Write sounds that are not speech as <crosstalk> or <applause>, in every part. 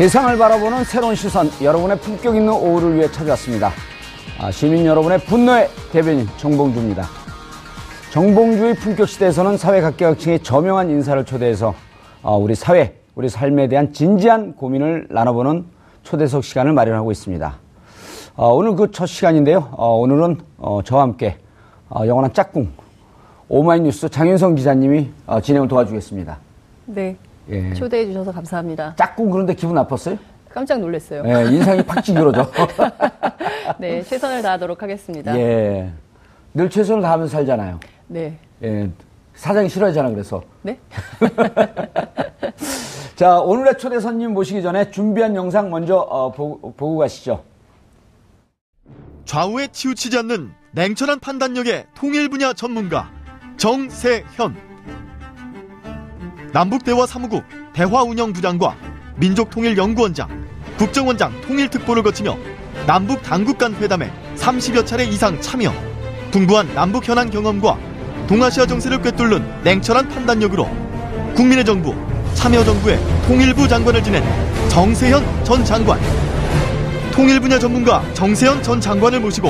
세상을 바라보는 새로운 시선, 여러분의 품격 있는 오후를 위해 찾아왔습니다. 아, 시민 여러분의 분노의 대변인 정봉주입니다. 정봉주의 품격 시대에서는 사회 각계각층의 저명한 인사를 초대해서 어, 우리 사회, 우리 삶에 대한 진지한 고민을 나눠보는 초대석 시간을 마련하고 있습니다. 어, 오늘 그 첫 시간인데요. 어, 오늘은 어, 저와 함께 어, 영원한 짝꿍 오마이뉴스 장윤성 기자님이 어, 진행을 도와주겠습니다. 네. 예. 초대해 주셔서 감사합니다. 짝꿍 그런데 기분 나빴어요? 깜짝 놀랐어요. 예, 인상이 팍 찌그러져. <laughs> 네, 최선을 다하도록 하겠습니다. 예. 늘 최선을 다하면서 살잖아요. 네. 예. 사장이 싫어하잖아, 그래서. 네? <laughs> 자, 오늘의 초대 손님 모시기 전에 준비한 영상 먼저 어, 보고, 보고 가시죠. 좌우에 치우치지 않는 냉철한 판단력의 통일 분야 전문가 정세현 남북대화 사무국 대화운영부장과 민족통일연구원장 국정원장 통일특보를 거치며 남북 당국 간 회담에 30여 차례 이상 참여. 풍부한 남북 현안 경험과 동아시아 정세를 꿰뚫는 냉철한 판단력으로 국민의 정부 참여정부의 통일부 장관을 지낸 정세현 전 장관. 통일 분야 전문가 정세현 전 장관을 모시고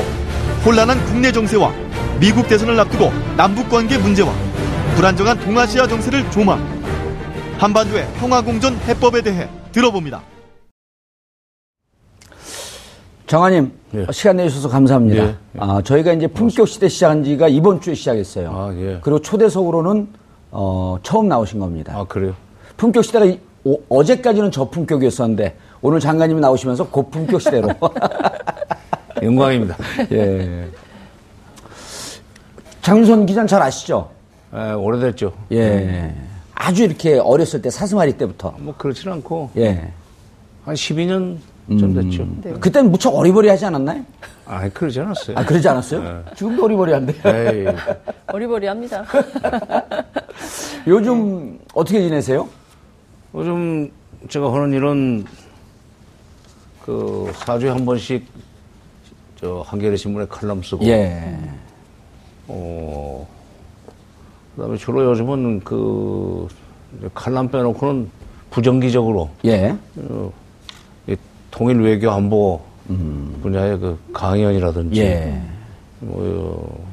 혼란한 국내 정세와 미국 대선을 앞두고 남북 관계 문제와 불안정한 동아시아 정세를 조망 한반도의 평화공존 해법에 대해 들어봅니다. 정아님, 예. 시간 내주셔서 감사합니다. 예, 예. 아, 저희가 이제 품격 시대 시작한 지가 이번 주에 시작했어요. 아, 예. 그리고 초대석으로는 어, 처음 나오신 겁니다. 아, 그래요? 품격 시대가 이- 오- 어제까지는 저품격이었었는데 오늘 장관님이 나오시면서 고품격 시대로. <laughs> 영광입니다. <laughs> 예. 장윤선 기자는 잘 아시죠? 에, 오래됐죠. 예. 아주 이렇게 어렸을 때 사스마리 때부터. 뭐 그렇진 않고 예. 한 12년 좀 됐죠. 네. 그때는 무척 어리버리하지 않았나요? 아, 그러지 않았어요. 아, 그러지 않았어요? 지금도 어리버리한데. 에이, <laughs> 어리버리합니다. <laughs> 요즘 어떻게 지내세요? 요즘 제가 하는 일은 그 4주에 한 번씩 저 한겨레 신문에 칼럼 쓰고 예. 어 그다음에 주로 요즘은 그 칼럼 빼놓고는 부정기적으로 예. 어, 이 통일 외교 안보 분야의 그 강연이라든지 예. 뭐, 어,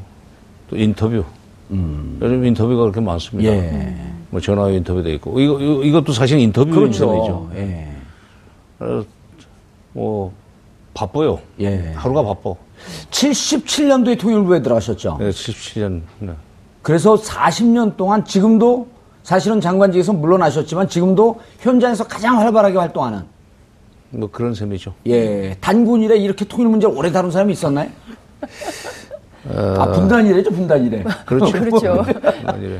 또 인터뷰. 요즘 인터뷰가 그렇게 많습니다. 예. 뭐 전화 인터뷰도 있고 이거, 이거 이것도 사실 인터뷰. 그렇죠. 예. 그래서 뭐 바빠요. 예. 하루가 바빠. 77년도에 통일부에 들어가셨죠. 네, 77년. 네. 그래서 40년 동안 지금도 사실은 장관직에서 물러나셨지만 지금도 현장에서 가장 활발하게 활동하는 뭐 그런 셈이죠. 예 단군 이래 이렇게 통일 문제를 오래 다룬 사람이 있었나요? 아 분단 이래죠 분단 이래. 그렇죠. <laughs> 그렇죠.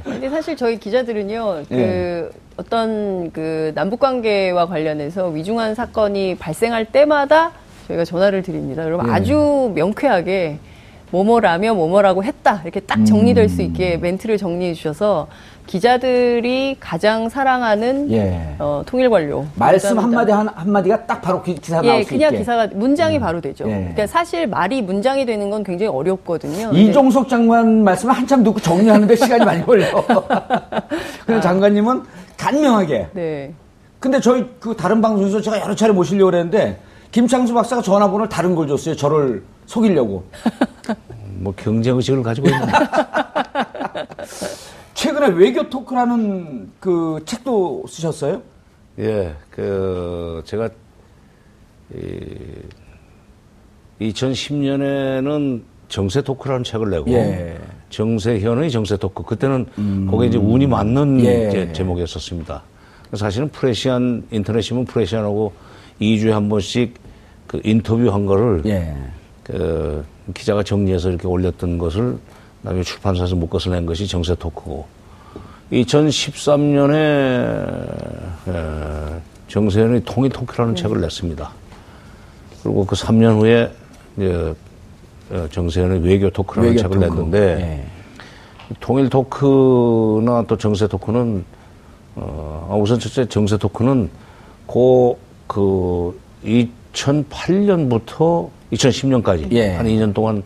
근데 사실 저희 기자들은요, 그 예. 어떤 그 남북 관계와 관련해서 위중한 사건이 발생할 때마다 저희가 전화를 드립니다. 여러분 예. 아주 명쾌하게 뭐뭐라며 뭐뭐라고 했다 이렇게 딱 정리될 음. 수 있게 멘트를 정리해 주셔서 기자들이 가장 사랑하는 예. 어, 통일 관료 말씀. 한마디 한, 한마디가 딱 바로 기, 기사 나올 예, 수 그냥 있게. 기사가 문장이 바로 되죠. 예. 그러니까 사실 말이 문장이 되는 건 굉장히 어렵거든요. 이종석 장관 말씀을 한참 듣고 정리하는데 <laughs> 시간이 많이 걸려. 그냥 장관님은 간명하게. 네. 근데 저희 그 다른 방송에서 제가 여러 차례 모시려고 그랬는데 김창수 박사가 전화번호를 다른 걸 줬어요. 저를 속이려고. <laughs> 뭐 경쟁의식을 가지고 있는. <laughs> 최근에 외교 토크라는 그 책도 쓰셨어요? 예, 그, 제가, 이, 2010년에는 정세 토크라는 책을 내고, 예. 정세현의 정세 토크. 그때는 거기에 이제 운이 맞는 예. 제- 제목이었었습니다. 사실은 프레시안, 인터넷신문 프레시안하고 2주에 한 번씩 그 인터뷰 한 거를 예. 그 기자가 정리해서 이렇게 올렸던 것을 나중에 출판사에서 묶어서 낸 것이 정세 토크고 2013년에 정세현의 통일 토크라는 책을 냈습니다. 그리고 그 3년 후에 어, 정세현의 외교 토크라는 외교 책을 토크. 냈는데 예. 통일 토크나 또 정세 토크는 어, 아, 우선 첫째 정세 토크는 고, 그 2008년부터 2010년까지 예. 한 2년 동안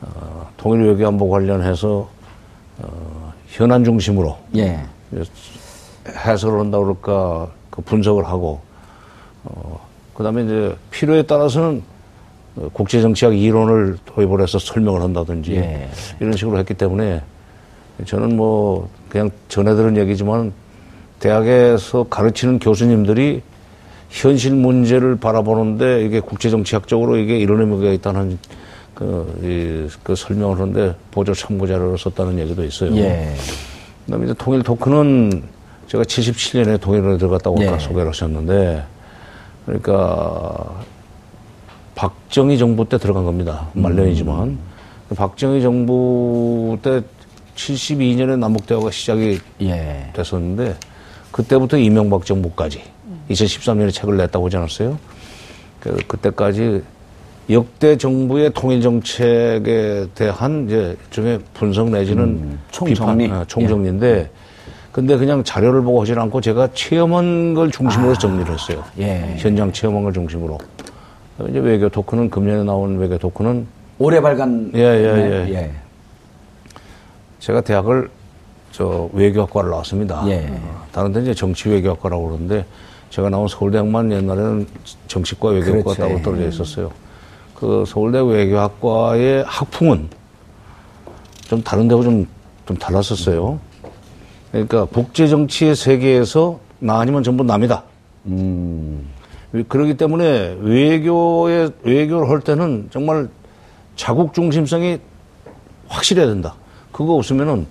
어, 통일 외교 안보 관련해서 어, 현안 중심으로 예. 해석을 한다 그럴까 그 분석을 하고 어, 그다음에 이제 필요에 따라서는 어, 국제정치학 이론을 도입을 해서 설명을 한다든지 예. 이런 식으로 했기 때문에 저는 뭐 그냥 전해 들은 얘기지만 대학에서 가르치는 교수님들이 현실 문제를 바라보는데 이게 국제정치학적으로 이게 이런 의미가 있다는 그, 이, 그 설명을 하는데 보조 참고 자료를 썼다는 얘기도 있어요. 예. 그 다음에 이제 통일 토크는 제가 77년에 통일에 들어갔다고 아까 예. 소개를 하셨는데 그러니까 박정희 정부 때 들어간 겁니다. 말년이지만 박정희 정부 때 72년에 남북대화가 시작이 예. 됐었는데 그때부터 이명박 정부까지 2013년에 책을 냈다고 하지 않았어요? 그, 그때까지 역대 정부의 통일 정책에 대한 이제 일종의 분석 내지는 총정리. 비판, 어, 총정리인데 근데 그냥 자료를 보고 하지 않고 제가 체험한 걸 중심으로 정리를 했어요. 예. 현장 체험한 걸 중심으로. 이제 외교 토크는 금년에 나온 외교 토크는 올해 발간. 예, 예, 예. 예. 제가 대학을 저 외교학과를 나왔습니다. 예. 어, 다른 데는 이제 정치 외교학과라고 그러는데 제가 나온 서울대학만 옛날에는 정치과 외교학과 그렇죠. 따로 예. 떨어져 있었어요. 그 서울대 외교학과의 학풍은 좀 다른 데하고 좀, 좀 달랐었어요. 그러니까 국제정치의 세계에서 나 아니면 전부 남이다. 음. 그렇기 때문에 외교에 외교를 할 때는 정말 자국 중심성이 확실해야 된다. 그거 없으면은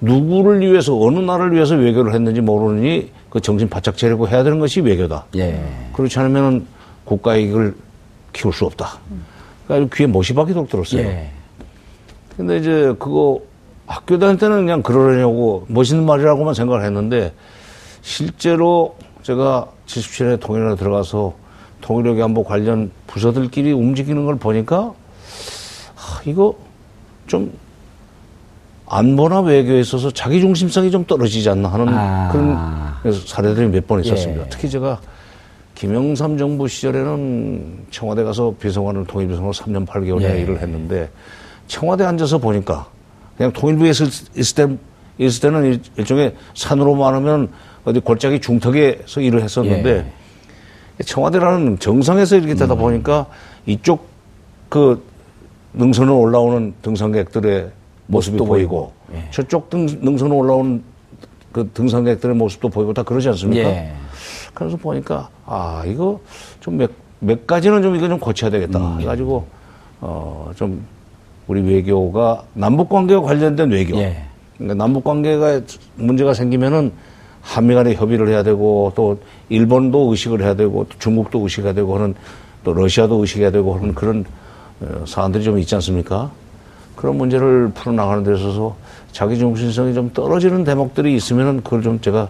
누구를 위해서 어느 나라를 위해서 외교를 했는지 모르니 그 정신 바짝 차리고 해야 되는 것이 외교다. 예. 그렇지 않으면은 국가 이익을 키울 수 없다. 그러니까 귀에 못이 박히도록 들었어요. 예. 근데 이제 그거 학교 다닐 때는 그냥 그러려고 멋있는 말이라고만 생각을 했는데 실제로 제가 77년에 통일에 들어가서 통일외교 안보 관련 부서들끼리 움직이는 걸 보니까 아, 이거 좀 안보나 외교에 있어서 자기 중심성이 좀 떨어지지 않나 하는 아. 그런 사례들이 몇 번 있었습니다. 예. 특히 제가 김영삼 정부 시절에는 청와대 가서 비서관을 통일비서관으로 3년 8개월이나 예. 일을 했는데 청와대 앉아서 보니까 그냥 통일부에 있을, 있을, 때, 있을 때는 일- 일종의 산으로 말하면 어디 골짜기 중턱에서 일을 했었는데 예. 청와대라는 정상에서 이렇게 음. 되다 보니까 이쪽 그 능선으로 올라오는 등산객들의 모습도 보이고 보이고, 예. 저쪽 등, 능선으로 올라오는 그 등산객들의 모습도 보이고 다 그러지 않습니까? 예. 그래서 보니까 아 이거 좀 몇 몇 가지는 좀 이거 좀 고쳐야 되겠다 음. 해가지고 어 좀 우리 외교가 남북 관계와 관련된 외교. 예. 그러니까 남북 관계가 문제가 생기면은 한미 간에 협의를 해야 되고 또 일본도 의식을 해야 되고 또 중국도 의식해야 되고 하는 또 러시아도 의식해야 되고 하는 그런 어, 사안들이 좀 있지 않습니까? 그런 문제를 풀어나가는 데 있어서 자기 중심성이 좀 떨어지는 대목들이 있으면은 그걸 좀 제가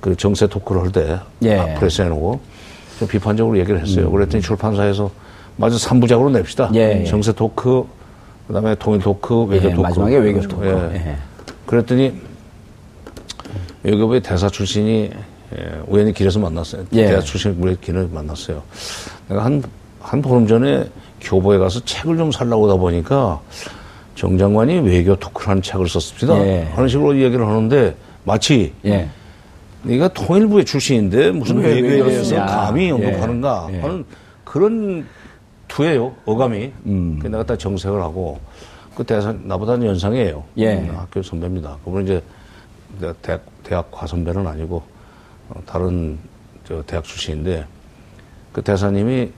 그 정세 토크를 할때 예. 아, 프레스에 놓고 좀 비판적으로 얘기를 했어요. 그랬더니 출판사에서 마저 3부작으로 냅시다. 예, 예. 정세 토크, 그 다음에 통일 토크, 외교 예, 토크. 마지막에 외교 토크. 예. 예. 그랬더니 외교부의 대사 출신이 예, 우연히 길에서 만났어요. 예. 대사 출신 우리 길에서 만났어요. 내가 한, 한 보름 전에 교보에 가서 책을 좀 살라고 하다 보니까 정 장관이 외교 토크라는 책을 썼습니다. 예. 하는 식으로 얘기를 하는데 마치 예. 네가 통일부의 출신인데 무슨 왜 외교에 대해서. 감히 예. 언급하는가 예. 하는 그런 투예요 어감이. 음. 그래서 내가 딱 정색을 하고 그 대사 나보다는 연상이에요. 예. 음, 학교 선배입니다. 그분은 이제 대학, 대학 과선배는 아니고 어, 다른 저 대학 출신인데 그 대사님이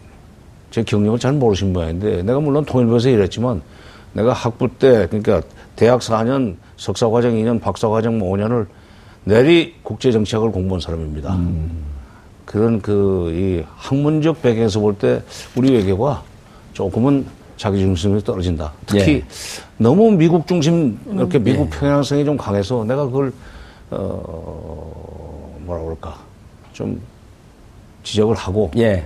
제 경력을 잘 모르신 모양인데 내가 물론 통일부에서 일했지만 내가 학부 때 그러니까 대학 4년 석사 과정 2년 박사 과정 5년을 내리 국제 정치학을 공부한 사람입니다. 그런 그 이 학문적 배경에서 볼 때 우리 외교가 조금은 자기 중심이 떨어진다. 특히 예. 너무 미국 중심 이렇게 미국 평양성이 좀 강해서 내가 그걸 어 뭐라 그럴까 좀 지적을 하고 예.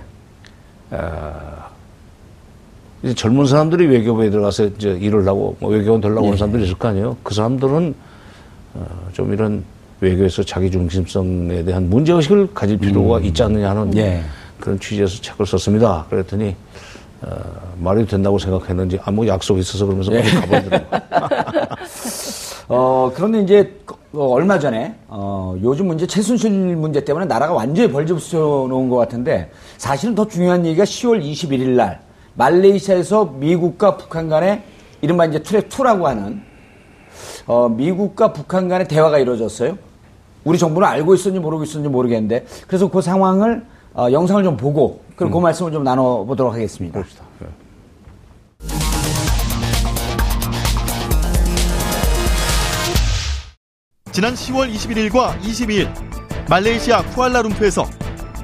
이제 젊은 사람들이 외교부에 들어가서 이제 일을 하고 뭐 외교원 되려고 예. 하는 사람들이 있을 거 아니에요. 그 사람들은 어, 좀 이런 외교에서 자기 중심성에 대한 문제 의식을 가질 필요가 있지 않느냐 하는 음. 예. 그런 취지에서 책을 썼습니다. 그랬더니 어, 말이 된다고 생각했는지 아무 약속이 있어서 그러면서 예. 가버리더라고요. <laughs> 어, 그런데 이제 어, 얼마 전에 어, 요즘 문제 최순실 문제 때문에 나라가 완전히 벌집쳐 놓은 것 같은데 사실은 더 중요한 얘기가 10월 21일 날 말레이시아에서 미국과 북한 간의 이른바 이제 트랙 2라고 하는 어, 미국과 북한 간의 대화가 이루어졌어요. 우리 정부는 알고 있었는지 모르고 있었는지 모르겠는데 그래서 그 상황을 어, 영상을 좀 보고 그리고 그 말씀을 좀 나눠보도록 하겠습니다. 봅시다. 예. 지난 10월 21일과 22일 말레이시아 쿠알라룸푸에서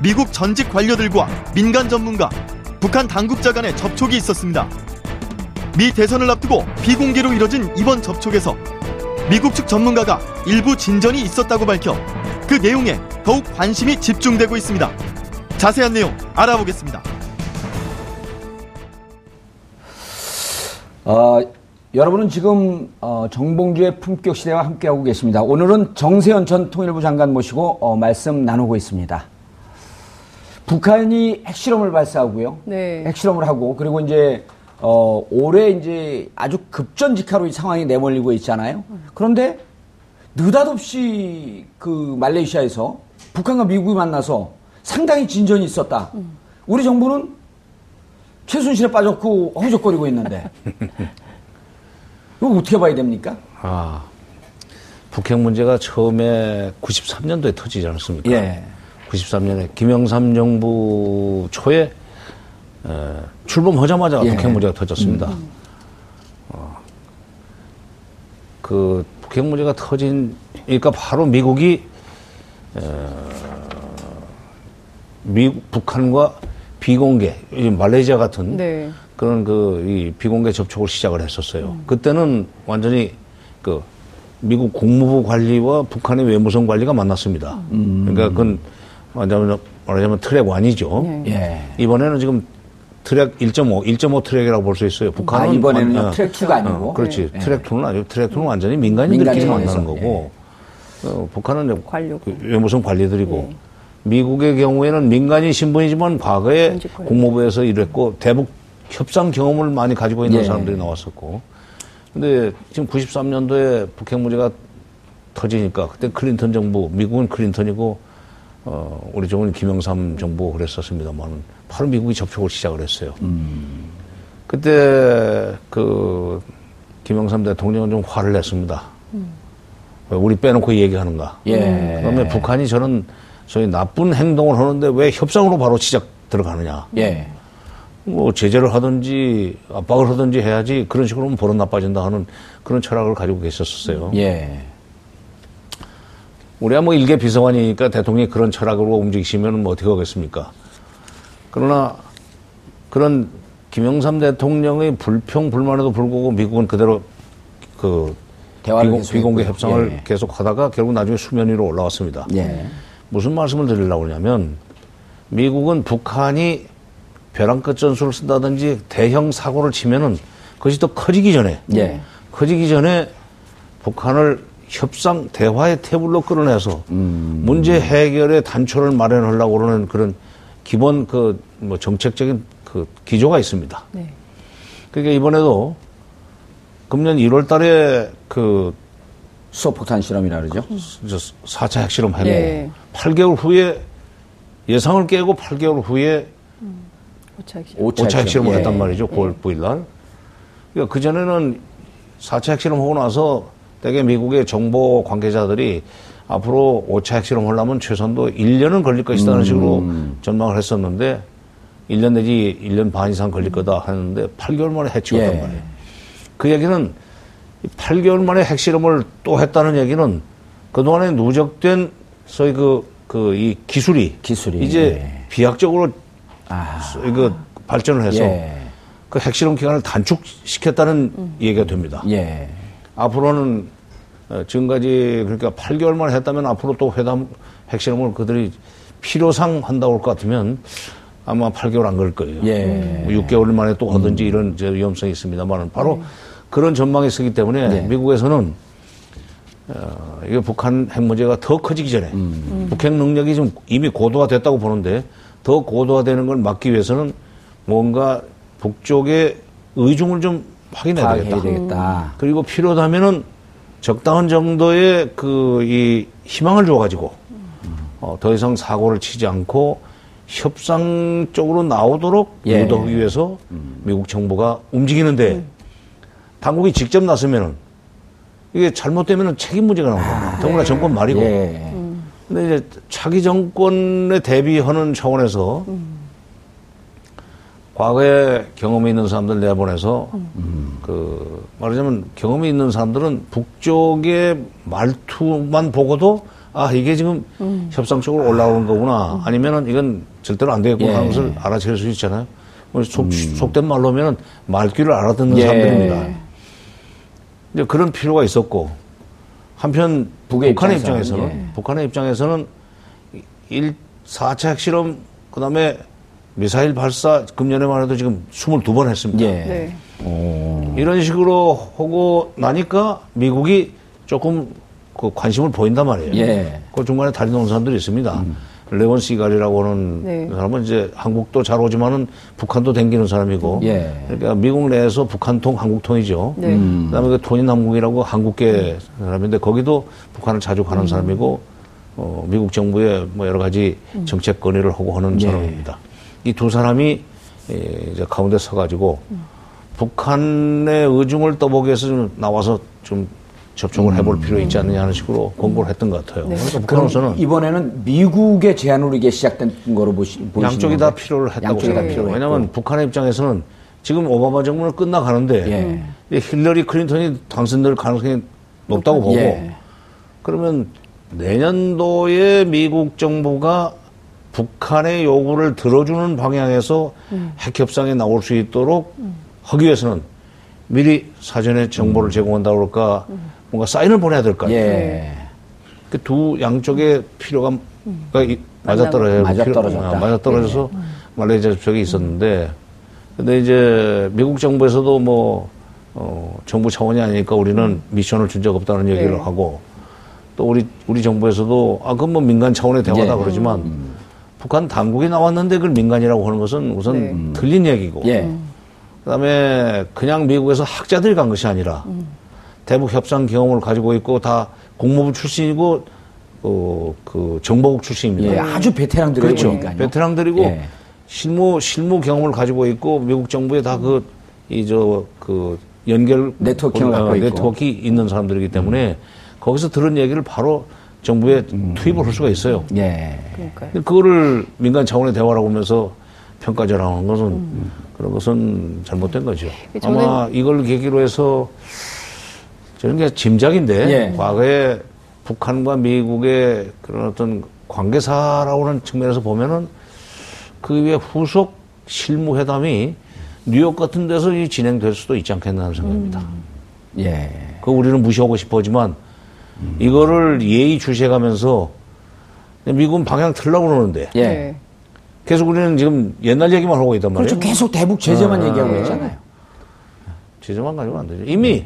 미국 전직 관료들과 민간 전문가, 북한 당국자 간의 접촉이 있었습니다. 미 대선을 앞두고 비공개로 이뤄진 이번 접촉에서 미국 측 전문가가 일부 진전이 있었다고 밝혀 그 내용에 더욱 관심이 집중되고 있습니다. 자세한 내용 알아보겠습니다. 어, 여러분은 지금 어, 정봉주의 품격 시대와 함께하고 계십니다. 오늘은 정세현 전 통일부 장관 모시고 어, 말씀 나누고 있습니다. 북한이 핵실험을 발사하고요. 네. 핵실험을 하고 그리고 이제 어, 올해 이제 아주 급전직하로 이 상황이 내몰리고 있잖아요. 그런데 느닷없이 그 말레이시아에서 북한과 미국이 만나서 상당히 진전이 있었다. 우리 정부는 최순실에 빠졌고 허우적거리고 있는데 <laughs> 이거 어떻게 봐야 됩니까? 아, 북핵 문제가 처음에 93년도에 터지지 않았습니까? 예. 93년에 김영삼 정부 초에 에, 출범하자마자 예. 북핵 문제가 터졌습니다. 어, 그 북핵 문제가 터진, 그러니까 바로 미국이 에, 미 북한과 비공개, 이 말레이시아 같은 네. 그런 그 이 비공개 접촉을 시작을 했었어요. 그때는 완전히 그 미국 국무부 관리와 북한의 외무성 관리가 만났습니다. 그러니까 그건 말하자면, 말하자면 트랙 1이죠. 네. 예. 이번에는 지금 트랙 1.5, 1.5 트랙이라고 볼 수 있어요. 북한은 아, 이번에는 완- 어, 트랙 2가 아니고. 어, 그렇지. 예. 트랙 2는 아니고 트랙 2는 완전히 민간인들끼리 만나는 거고 어, 북한은 관료. 그 외무성 관리들이고 예. 미국의 경우에는 민간인 신분이지만 과거에 관료. 국무부에서 일했고 대북 협상 경험을 많이 가지고 있는 예. 사람들이 나왔었고 근데 지금 93년도에 북핵 문제가 터지니까 그때 클린턴 정부 미국은 클린턴이고 어, 우리 정부는 김영삼 정부 그랬었습니다만 바로 미국이 접촉을 시작을 했어요. 그때 그 김영삼 대통령은 좀 화를 냈습니다. 왜 우리 빼놓고 얘기하는가. 예. 그다음에 북한이 저는 소위 나쁜 행동을 하는데 왜 협상으로 바로 시작 들어가느냐. 예. 뭐 제재를 하든지 압박을 하든지 해야지 그런 식으로 하면 버릇 나빠진다 하는 그런 철학을 가지고 계셨었어요. 예. 우리야 뭐 일개 비서관이니까 대통령이 그런 철학으로 움직이시면 뭐 어떻게 하겠습니까? 그러나 그런 김영삼 대통령의 불평 불만에도 불구하고 미국은 그대로 그 비공, 비공개. 협상을 예. 계속 하다가 결국 나중에 수면 위로 올라왔습니다. 예. 무슨 말씀을 드리려고 하냐면 미국은 북한이 벼랑 끝 전술을 쓴다든지 대형 사고를 치면은 그것이 또 커지기 전에 예. 커지기 전에 북한을 협상 대화의 테이블로 끌어내서 문제 해결의 단초를 마련하려고 그러는 그런 기본 그 뭐 정책적인 그 기조가 있습니다. 네. 그러니까 이번에도 금년 1월 달에 그 수소폭탄 실험이라 그러죠. 저 4차 핵실험 했고 예. 8개월 후에 예상을 깨고 8개월 후에 오- 5차 핵실험 을 예. 했단 말이죠. 9월 9일 날. 그러니까 그전에는 4차 핵실험 하고 나서 대개 미국의 정보 관계자들이 앞으로 5차 핵실험 하려면 최소한도 1년은 걸릴 것이다는 음. 식으로 전망을 했었는데 1년 내지 1년 반 이상 걸릴 거다 하는데 8개월 만에 해치웠단 예. 말이에요. 그 얘기는 8개월 만에 핵실험을 또 했다는 얘기는 그동안에 누적된 소위 그, 그, 이 기술이. 기술이, 이제 예. 비약적으로 아. 이거 발전을 해서 예. 그 핵실험 기간을 단축시켰다는 얘기가 됩니다. 예. 앞으로는 어, 지금까지 그러니까 8개월 만에 했다면 앞으로 또 회담 핵실험을 그들이 필요상 한다고 할 것 같으면 아마 8개월 안걸 거예요. 예. 뭐 6개월 만에 또 하든지 이런 이제 위험성이 있습니다만 바로 그런 전망이 있기 때문에 네. 미국에서는 어, 이게 북한 핵 문제가 더 커지기 전에 음. 북핵 능력이 좀 이미 고도화됐다고 보는데 더 고도화되는 걸 막기 위해서는 뭔가 북쪽의 의중을 좀 확인해야 되겠다. 되겠다. 그리고 필요하다면은 적당한 정도의 그 이 희망을 줘가지고 어, 더 이상 사고를 치지 않고 협상 쪽으로 나오도록 예. 유도하기 위해서 미국 정부가 움직이는데 당국이 직접 나서면은 이게 잘못되면은 책임 문제가 나온다. 더구나 정권 말이고. 예. 근데 이제 차기 정권에 대비하는 차원에서 과거에 경험이 있는 사람들 내보내서 그 말하자면 경험이 있는 사람들은 북쪽의 말투만 보고도 아 이게 지금 협상 쪽으로 올라오는 거구나 아니면은 이건 절대로 안 되겠구나 예. 하는 것을 알아챌 수 있잖아요. 뭐 속, 속된 말로 하면은 말귀를 알아듣는 예. 사람들입니다. 이제 그런 필요가 있었고 한편 북의 북한의 입장에서는, 입장에서는 예. 북한의 입장에서는 일 4차 핵실험 그다음에 미사일 발사 금년에만 해도 지금 22번 했습니다. 예. 네. 이런 식으로 하고 나니까 미국이 조금 그 관심을 보인단 말이에요. 예. 그 중간에 다리 놓은 사람들이 있습니다. 레원 시갈이라고 하는 네. 그 사람은 이제 한국도 잘 오지만은 북한도 댕기는 사람이고. 예. 그러니까 미국 내에서 북한통, 한국통이죠. 네. 그다음에 그 토니 남국이라고 한국계 사람인데 거기도 북한을 자주 가는 사람이고 어, 미국 정부의 뭐 여러 가지 정책 건의를 하고 하는 예. 사람입니다. 이 두 사람이 예, 이제 가운데 서가지고 북한의 의중을 떠보기 위해서 좀 나와서 좀 접촉을 해볼 필요 있지 않느냐 하는 식으로 권고를 했던 것 같아요. 그러니까 그럼 북한으로서는 이번에는 미국의 제안으로 이게 시작된 거로 보시, 보시는 양쪽이 다 건가요? 필요를 했다고 양쪽이 다. 필요했고. 왜냐하면 북한의 입장에서는 지금 오바마 정부는 끝나가는데 예. 이 힐러리 클린턴이 당선될 가능성이 높다고 보고 예. 그러면 내년도에 미국 정부가 북한의 요구를 들어주는 방향에서 핵 협상에 나올 수 있도록 하기 위해서는 미리 사전에 정보를 제공한다고 그럴까 뭔가 사인을 보내야 될 거 아니에요. 예. 그두 양쪽의 필요가 이- 맞아떨어져요. 맞아떨어졌다. 필요- 아, 맞아떨어져서 말레이시아 접촉이 있었는데 근데 이제 미국 정부에서도 뭐 어, 정부 차원이 아니니까 우리는 미션을 준 적 없다는 얘기를 네. 하고 또 우리 우리 정부에서도 아 그건 뭐 민간 차원의 대화다 예. 그러지만 북한 당국이 나왔는데 그걸 민간이라고 하는 것은 우선 네. 틀린 얘기고 예. 그다음에 그냥 미국에서 학자들이 간 것이 아니라 대북 협상 경험을 가지고 있고 다 공무부 출신이고 어, 그 정보국 출신입니다. 예. 아주 베테랑들이 그렇죠. 보니까요. 베테랑들이고 예. 실무 실무 경험을 가지고 있고 미국 정부에 다 그 이 저그 연결 네트워킹을 어, 갖고. 네트워크 있는 사람들이기 때문에 거기서 들은 얘기를 바로 정부에 투입을 할 수가 있어요. 예. 그러니까요. 근데 그거를 민간 차원의 대화라고 하면서 평가절하는 것은 그런 것은 잘못된 거죠. 저는- 아마 이걸 계기로 해서 저는 그냥 짐작인데 예. 과거에 북한과 미국의 그런 어떤 관계사라고 하는 측면에서 보면은 그 위에 후속 실무회담이 뉴욕 같은 데서 이 진행될 수도 있지 않겠나 하는 생각입니다. 예. 그 우리는 무시하고 싶어지만 이거를 예의 주시해가면서 미국은 방향 틀려고 그러는데 예. 네. 계속 우리는 지금 옛날 얘기만 하고 있단 말이에요. 그렇죠. 계속 대북 제재만 아, 얘기하고 네. 있잖아요. 제재만 가지고는 안 되죠. 이미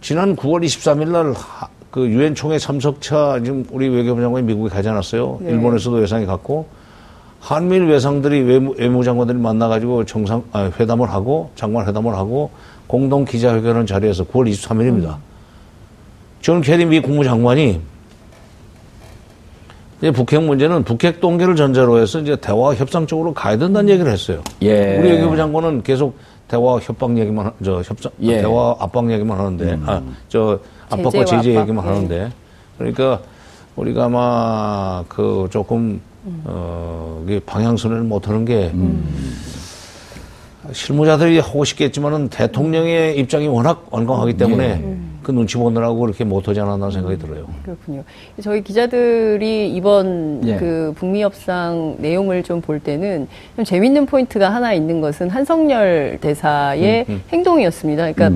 지난 9월 23일 날 그 유엔 총회 참석차 지금 우리 외교부 장관이 미국에 가지 않았어요. 네. 일본에서도 외상이 갔고 한미일 외상들이 외무, 외무장관들이 만나가지고 정상 아, 회담을 하고 장관 회담을 하고 공동 기자회견을 자리에서 9월 23일입니다. 존 캐리 미 국무장관이 이제 북핵 문제는 북핵 동결을 전제로 해서 이제 대화 협상 쪽으로 가야 된다는 얘기를 했어요. 예. 우리 외교부 장관은 계속 대화 협박 얘기만 하- 저 협상 예. 대화 압박 얘기만 하는데 아저 압박과 제재와 제재 압박, 얘기만 예. 하는데 그러니까 우리가 아마 그 조금 어, 이게 방향선을 못 하는 게 실무자들이 하고 싶겠지만은 대통령의 입장이 워낙 완강하기 때문에 그 눈치 보느라고 그렇게 못하지 않았나 생각이 들어요. 그렇군요. 저희 기자들이 이번 예. 그 북미 협상 내용을 좀 볼 때는 좀 재밌는 포인트가 하나 있는 것은 한성열 대사의 행동이었습니다. 그러니까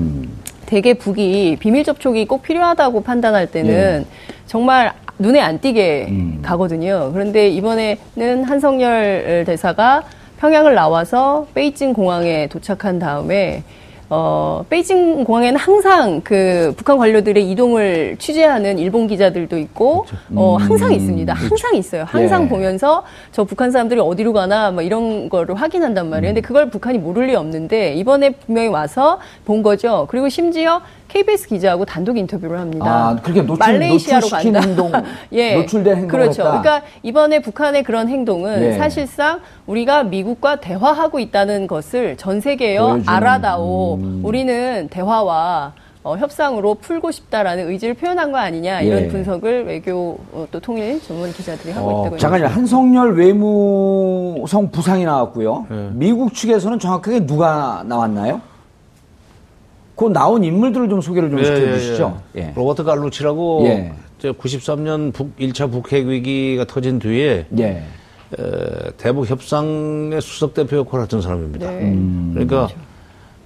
대개 북이 비밀 접촉이 꼭 필요하다고 판단할 때는 정말 눈에 안 띄게 가거든요. 그런데 이번에는 한성열 대사가 평양을 나와서 베이징 공항에 도착한 다음에 어, 베이징 공항에는 항상 그 북한 관료들의 이동을 취재하는 일본 기자들도 있고, 어, 항상 있습니다. 항상 있어요. 항상 예. 보면서 저 북한 사람들이 어디로 가나 뭐 이런 거를 확인한단 말이에요. 근데 그걸 북한이 모를 리 없는데 이번에 분명히 와서 본 거죠. 그리고 심지어 KBS 기자하고 단독 인터뷰를 합니다. 아, 그렇게 노출, 말레이시아로 간다. 행동, <laughs> 예. 노출된 행동을 그렇죠. 했다. 그러니까 이번에 북한의 그런 행동은 예. 사실상 우리가 미국과 대화하고 있다는 것을 전 세계에 보여주는, 음. 알아다오. 우리는 대화와 어, 협상으로 풀고 싶다라는 의지를 표현한 거 아니냐 이런 예. 분석을 외교 어, 또 통일 전문 기자들이 하고 어, 있다고 잠깐요. 한성열 외무성 부상이 나왔고요. 네. 미국 측에서는 정확하게 누가 나왔나요? 그 나온 인물들을 좀 소개를 좀 시켜주시죠. 예. 로버트 갈루치라고 예. 저 93년 북 1차 북핵 위기가 터진 뒤에 예. 에, 대북 협상의 수석 대표 역할을 했던 사람입니다. 네. 음. 그러니까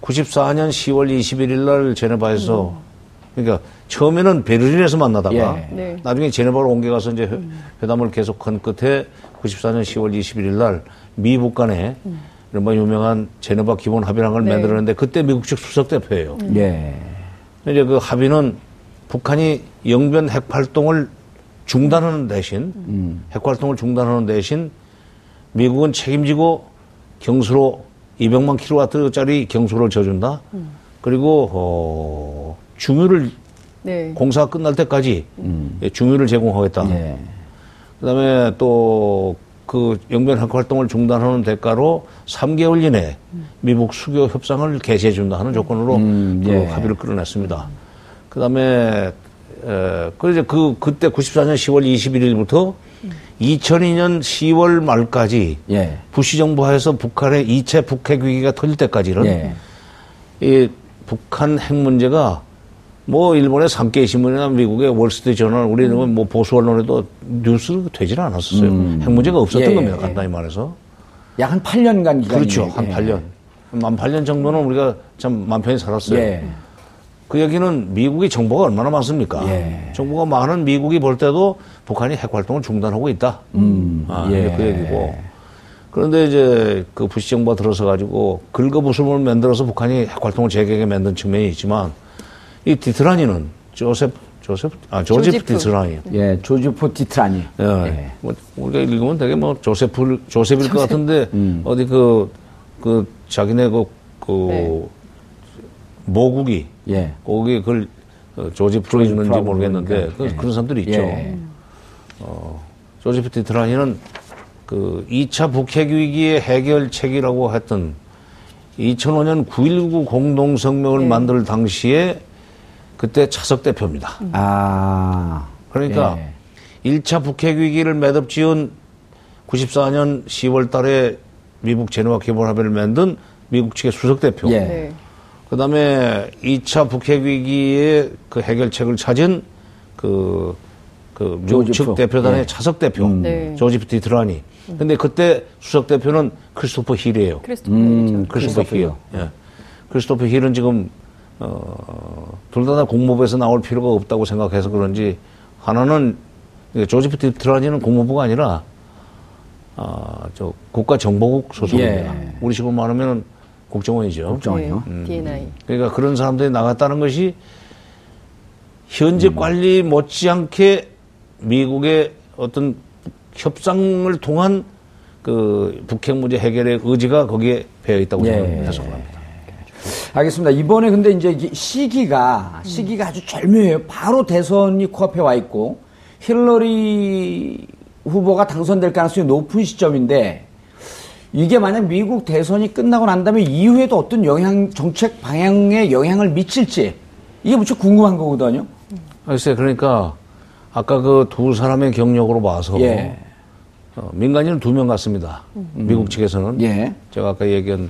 94년 10월 21일 날 제네바에서 그러니까 처음에는 베를린에서 만나다가 예. 네. 나중에 제네바로 옮겨가서 이제 회- 회담을 계속한 끝에 94년 10월 21일 날 미북 간에 이른바 유명한 제네바 기본 합의라는 걸 네. 만들었는데 그때 미국 측 수석 대표예요. 예. 이제 그 합의는 북한이 영변 핵 활동을 중단하는 대신 핵 활동을 중단하는 대신 미국은 책임지고 경수로 200만 킬로와트짜리 경수를 져준다. 그리고 어, 중유를 네. 공사가 끝날 때까지 예, 중유를 제공하겠다. 예. 그다음에 또 그 영변 핵 활동을 중단하는 대가로 3개월 이내 미국 수교 협상을 개시해 준다 하는 조건으로 음, 그 예. 합의를 끌어냈습니다. 그다음에 에, 그 이제 그 그때 94년 10월 21일부터 2002년 10월 말까지 예. 부시 정부 하에서 북한의 2차 북핵 위기가 터질 때까지는 예. 이 북한 핵 문제가 뭐 일본의 산케이 신문이나 미국의 월스트리트 저널 우리는 뭐 보수 언론에도 뉴스 되질 않았었어요. 핵 문제가 없었던 예, 겁니다. 예. 간단히 말해서. 약 한 8년간 기간. 그렇죠. 한 8년. 만 8년 정도는 우리가 참 맘 편히 살았어요. 예. 그 얘기는 미국의 정보가 얼마나 많습니까? 예. 정보가 많은 미국이 볼 때도 북한이 핵 활동을 중단하고 있다. 음, 아, 예. 그 얘기고. 그런데 이제 그 부시 정부가 들어서 가지고 긁어부숨을 만들어서 북한이 핵 활동을 재개하게 만든 측면이 있지만 이 디트라니는 조셉 조셉 아 조지프 조지프. 디트라니. 예. 조지프 디트라니. 예. 예. 뭐 우리가 읽으면 되게 뭐 조세프 조셉일 것 같은데 음. 어디 그 그 자기네 그, 그 네. 모국이 예. 거기 그걸 어, 조지 프로 읽는지 프라고 모르겠는데 그러니까. 그, 예. 그런 사람들이 있죠. 예. 조지프 디트라니는 그 2차 북핵 위기의 해결책이라고 했던 2005년 9.19 공동성명을 네. 만들 당시에 그때 차석 대표입니다. 아. 그러니까 예. 1차 북핵 위기를 매듭 지은 94년 10월 달에 미국 제네와 기본 합의를 만든 미국 측의 수석 대표. 예. 네. 그 다음에 2차 북핵 위기의 그 해결책을 찾은 그, 그 미국 조지프. 측 대표단의 예. 차석 대표. 네. 조지프 디트라니. 근데 그때 수석 대표는 크리스토퍼 힐이에요. 크리스토퍼 음. 크리스토퍼 힐. 예. 크리스토퍼 힐은 지금 어, 둘다 다 국무부에서 나올 필요가 없다고 생각해서 그런지 하나는 조지프 디트라니는 국무부가 아니라 아, 저 국가정보국 소속입니다. 예. 우리 식으로 말하면 국정원이죠. 국정원이요. 네. DNI. 그러니까 그런 사람들이 나갔다는 것이 현재 음. 관리 못지않게 미국의 어떤 협상을 통한 그 북핵 문제 해결의 의지가 거기에 배어 있다고 예. 저는 해석을 합니다. 알겠습니다. 이번에 근데 이제 이 시기가 시기가 아주 절묘해요. 바로 대선이 코앞에 와 있고 힐러리 후보가 당선될 가능성이 높은 시점인데 이게 만약 미국 대선이 끝나고 난 다음에 이후에도 어떤 영향 정책 방향에 영향을 미칠지 이게 무척 궁금한 거거든요. 글쎄 그러니까 아까 그 두 사람의 경력으로 봐서 예. 어, 민간인은 두명 같습니다. 미국 측에서는 예. 제가 아까 얘기한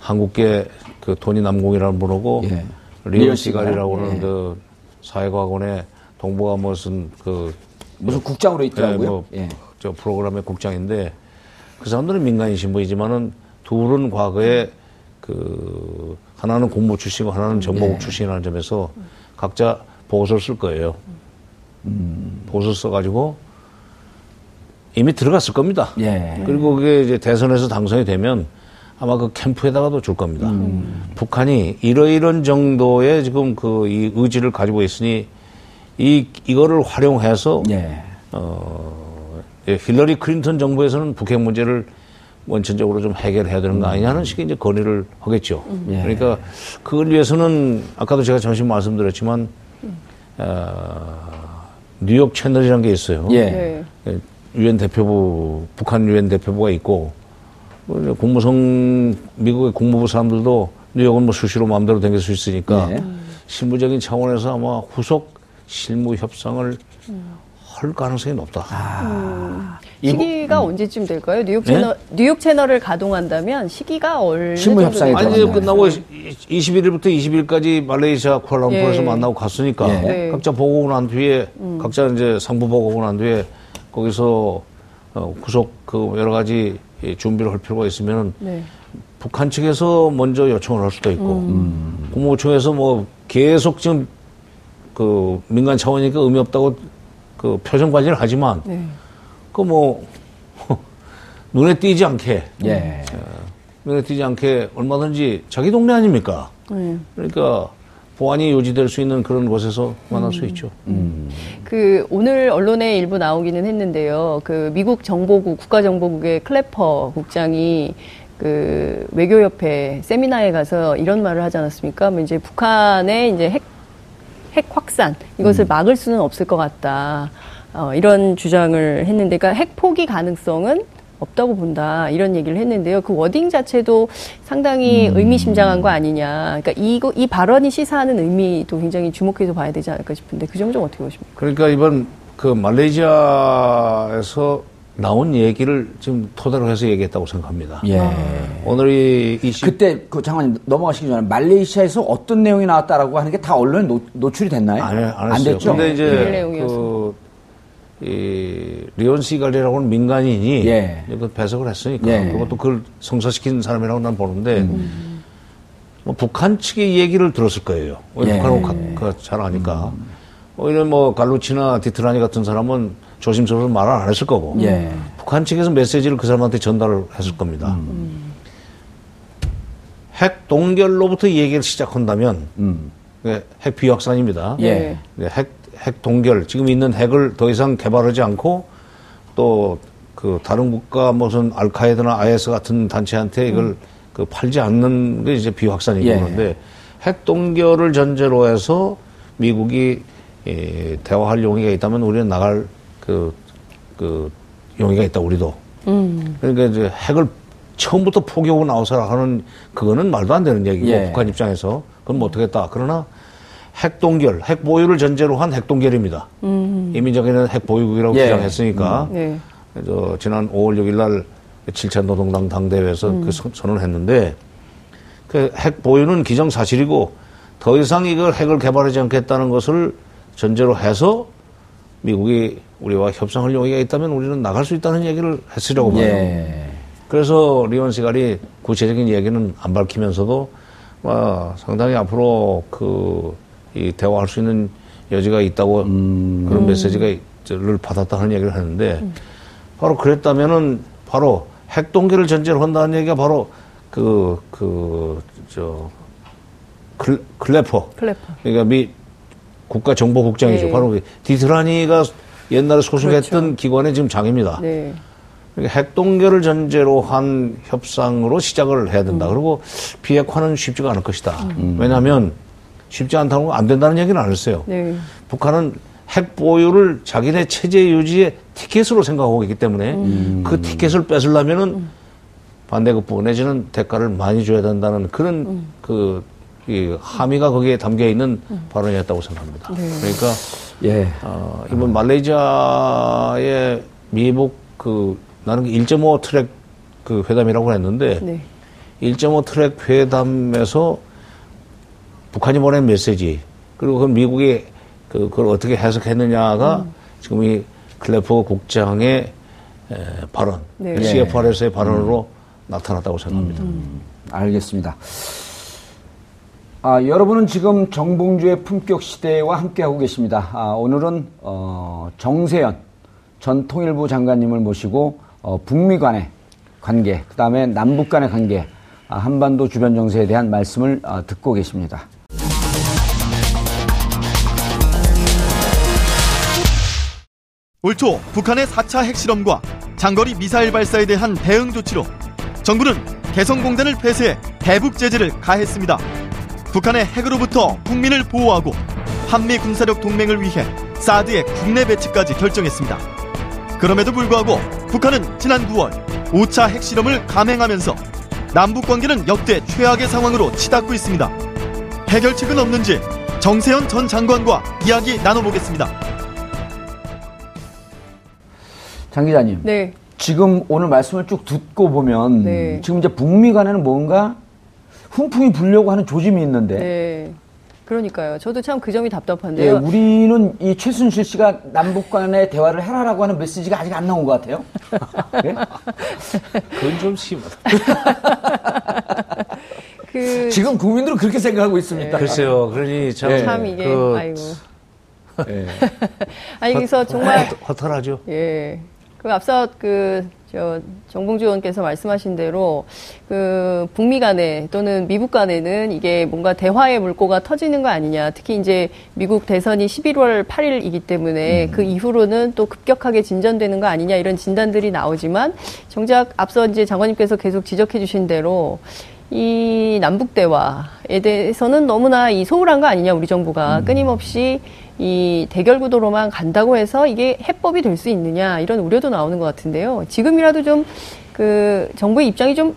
한국계 그 토니 남공이라는 분하고 예. 리온 시갈이라고 시갈. 하는 예. 그 사회과학원의 동부가 무슨 그 무슨 국장으로 예, 있더라고요. 뭐, 예. 저 프로그램의 국장인데 그 사람들은 민간인 신분이지만은 둘은 과거에 그 하나는 공무 출신이고 하나는 정보국 네. 출신이라는 점에서 각자 보고서를 쓸 거예요. 음. 보고서 써가지고 이미 들어갔을 겁니다. 예. 그리고 그게 이제 대선에서 당선이 되면 아마 그 캠프에다가도 줄 겁니다. 음. 북한이 이러이런 정도의 지금 그 이 의지를 가지고 있으니 이 이거를 활용해서 예. 어, 예, 힐러리 클린턴 정부에서는 북핵 문제를 원천적으로 좀 해결해야 되는 거 아니냐는 식의 이제 건의를 하겠죠. 예. 그러니까 그걸 위해서는 아까도 제가 잠시 말씀드렸지만 어, 뉴욕 채널이라는 게 있어요. 예. 네. 예, 유엔 대표부 북한 유엔 대표부가 있고 국무성 미국의 국무부 사람들도 뉴욕은 뭐 수시로 마음대로 다닐 수 있으니까 네. 실무적인 차원에서 아마 후속 실무 협상을 할 가능성이 높다. 시기가 언제쯤 될까요? 뉴욕 채널 뉴욕 채널을 가동한다면 시기가 얼마 실무 협상이? 아니. 끝나고 21일부터 20일까지 말레이시아 쿠알라룸푸르에서 예. 만나고 갔으니까 예. 네. 각자 보고 오고 난 뒤에 각자 이제 상부 보고 오고 난 뒤에 거기서 어, 구속 그 여러 가지 이 준비를 할 필요가 있으면 네. 북한 측에서 먼저 요청을 할 수도 있고 국무부총에서 뭐 계속 지금 그 민간 차원이니까 의미 없다고 그 표정 관리를 하지만 네. 그뭐 <laughs> 눈에 띄지 않게 예. 눈에 띄지 않게 얼마든지 자기 동네 아닙니까? 네. 그러니까 보안이 유지될 수 있는 그런 곳에서 만날 수 있죠. 그 오늘 언론에 일부 나오기는 했는데요. 그 미국 정보국 국가정보국의 클래퍼 국장이 그 외교협회 세미나에 가서 이런 말을 하지 않았습니까? 뭐 이제 북한의 이제 핵, 핵 확산 이것을 막을 수는 없을 것 같다. 어, 이런 주장을 했는데, 그러니까 핵 포기 가능성은 없다고 본다 이런 얘기를 했는데요. 그 wording 자체도 상당히 의미심장한 거 아니냐. 그러니까 이거 이 발언이 시사하는 의미도 굉장히 주목해서 봐야 되지 않을까 싶은데 그 점 좀 어떻게 보십니까? 그러니까 이번 그 말레이시아에서 나온 얘기를 지금 토대로 해서 얘기했다고 생각합니다. 예. 오늘이 20, 그때 그 장관님 넘어가시기 전에 말레이시아에서 어떤 내용이 나왔다라고 하는 게 다 언론에 노, 노출이 됐나요? 안, 해- 안 했어요. 됐죠. 근데 이제 내용이어서. 그, 이, 리온 시갈이라고 하는 민간인이 예. 그 배석을 했으니까 예. 그것도 그걸 성사시킨 사람이라고 난 보는데 뭐 북한 측의 얘기를 들었을 거예요. 왜 예. 북한하고 가- 그잘 아니까. 오히려 뭐 갈루치나 디트라니 같은 사람은 조심스러워서 말을 안 했을 거고 예. 북한 측에서 메시지를 그 사람한테 전달을 했을 겁니다. 핵 동결로부터 이 얘기를 시작한다면 음. 네, 핵 비확산입니다. 예. 네, 핵, 핵 동결, 지금 있는 핵을 더 이상 개발하지 않고 또 그 다른 국가 무슨 알카에드나 IS 같은 단체한테 이걸 그 팔지 않는 게 이제 비확산이고 예. 그런데 핵 동결을 전제로 해서 미국이 예, 대화할 용의가 있다면 우리는 나갈 그, 그 용의가 있다, 우리도. 그러니까 이제 핵을 처음부터 포기하고 나오서라 하는 그거는 말도 안 되는 얘기고 예. 북한 입장에서 그건 못하겠다. 그러나 핵 동결, 핵 보유를 전제로 한 핵 동결입니다. 이미 저기는 핵 보유국이라고 예. 주장했으니까 네. 저 지난 5월 6일 날 7차 노동당 당대회에서 그 선- 선언을 했는데 그 핵 보유는 기정사실이고 더 이상 이걸 핵을 개발하지 않겠다는 것을 전제로 해서 미국이 우리와 협상할 용의가 있다면 우리는 나갈 수 있다는 얘기를 했으려고 봐요. 예. 그래서 리온 시갈이 구체적인 얘기는 안 밝히면서도 와, 상당히 앞으로 그 이 대화할 수 있는 여지가 있다고 그런 메시지를 받았다는 얘기를 하는데 바로 그랬다면은 바로 핵 동결을 전제로 한다는 얘기가 바로 그 그저 클래퍼 클래퍼. 그러니까 미 국가 정보국장이죠. 네. 바로 그 디트라니가 옛날에 소속했던 그렇죠. 기관의 지금 장입니다. 네. 그러니까 핵 동결을 전제로 한 협상으로 시작을 해야 된다. 그리고 비핵화는 쉽지가 않을 것이다. 왜냐하면 쉽지 않다고 안 된다는 얘기는 안 했어요. 네. 북한은 핵 보유를 자기네 체제 유지의 티켓으로 생각하고 있기 때문에 그 티켓을 뺏으려면은 반대급부 내지는 대가를 많이 줘야 된다는 그런 그이 함의가 거기에 담겨 있는 발언이었다고 생각합니다. 그러니까 예. 어, 이번 말레이시아의 미국 그 나는 1.5 트랙 그 회담이라고 했는데 네. 1.5 트랙 회담에서 북한이 보낸 메시지 그리고 그 미국이 그 그걸 어떻게 해석했느냐가 지금 이 클래퍼 국장의 에, 발언, 네. CFR에서의 발언으로 나타났다고 생각합니다. 알겠습니다. 아, 여러분은 지금 정봉주의 품격 시대와 함께하고 계십니다. 아, 오늘은 어, 정세현 전 통일부 장관님을 모시고 어, 북미 간의 관계, 그 다음에 남북 간의 관계, 아, 한반도 주변 정세에 대한 말씀을 아, 듣고 계십니다. 올 초 북한의 4차 핵실험과 장거리 미사일 발사에 대한 대응 조치로 정부는 개성공단을 폐쇄해 대북 제재를 가했습니다. 북한의 핵으로부터 국민을 보호하고 한미 군사력 동맹을 위해 사드의 국내 배치까지 결정했습니다. 그럼에도 불구하고 북한은 지난 9월 5차 핵실험을 감행하면서 남북 관계는 역대 최악의 상황으로 치닫고 있습니다. 해결책은 없는지 정세현 전 장관과 이야기 나눠보겠습니다. 장 기자님. 네. 지금 오늘 말씀을 쭉 듣고 보면 네. 지금 이제 북미 간에는 뭔가 훈풍이 불려고 하는 조짐이 있는데 네. 그러니까요. 저도 참 그 점이 예, 답답한데요. 우리는 이 최순실 씨가 남북 간의 대화를 해라라고 하는 메시지가 아직 안 나온 것 같아요. <laughs> 예? 그건 좀 심하다. <laughs> 그 지금 국민들은 그렇게 생각하고 있습니다. 글쎄요, 그러니 참, 예. 참 이게 그 아이고. 예. <laughs> 아니 그래서 정말 허탈하죠. 예. 그 앞서 그, 저, 정봉주 의원께서 말씀하신 대로 그 북미 간에 또는 미국 간에는 이게 뭔가 대화의 물꼬가 터지는 거 아니냐. 특히 이제 미국 대선이 11월 8일이기 때문에 그 이후로는 또 급격하게 진전되는 거 아니냐 이런 진단들이 나오지만 정작 앞서 이제 장관님께서 계속 지적해 주신 대로 이 남북 대화에 대해서는 너무나 이 소홀한 거 아니냐 우리 정부가 끊임없이 이 대결 구도로만 간다고 해서 이게 해법이 될 수 있느냐 이런 우려도 나오는 것 같은데요. 지금이라도 좀 그 정부의 입장이 좀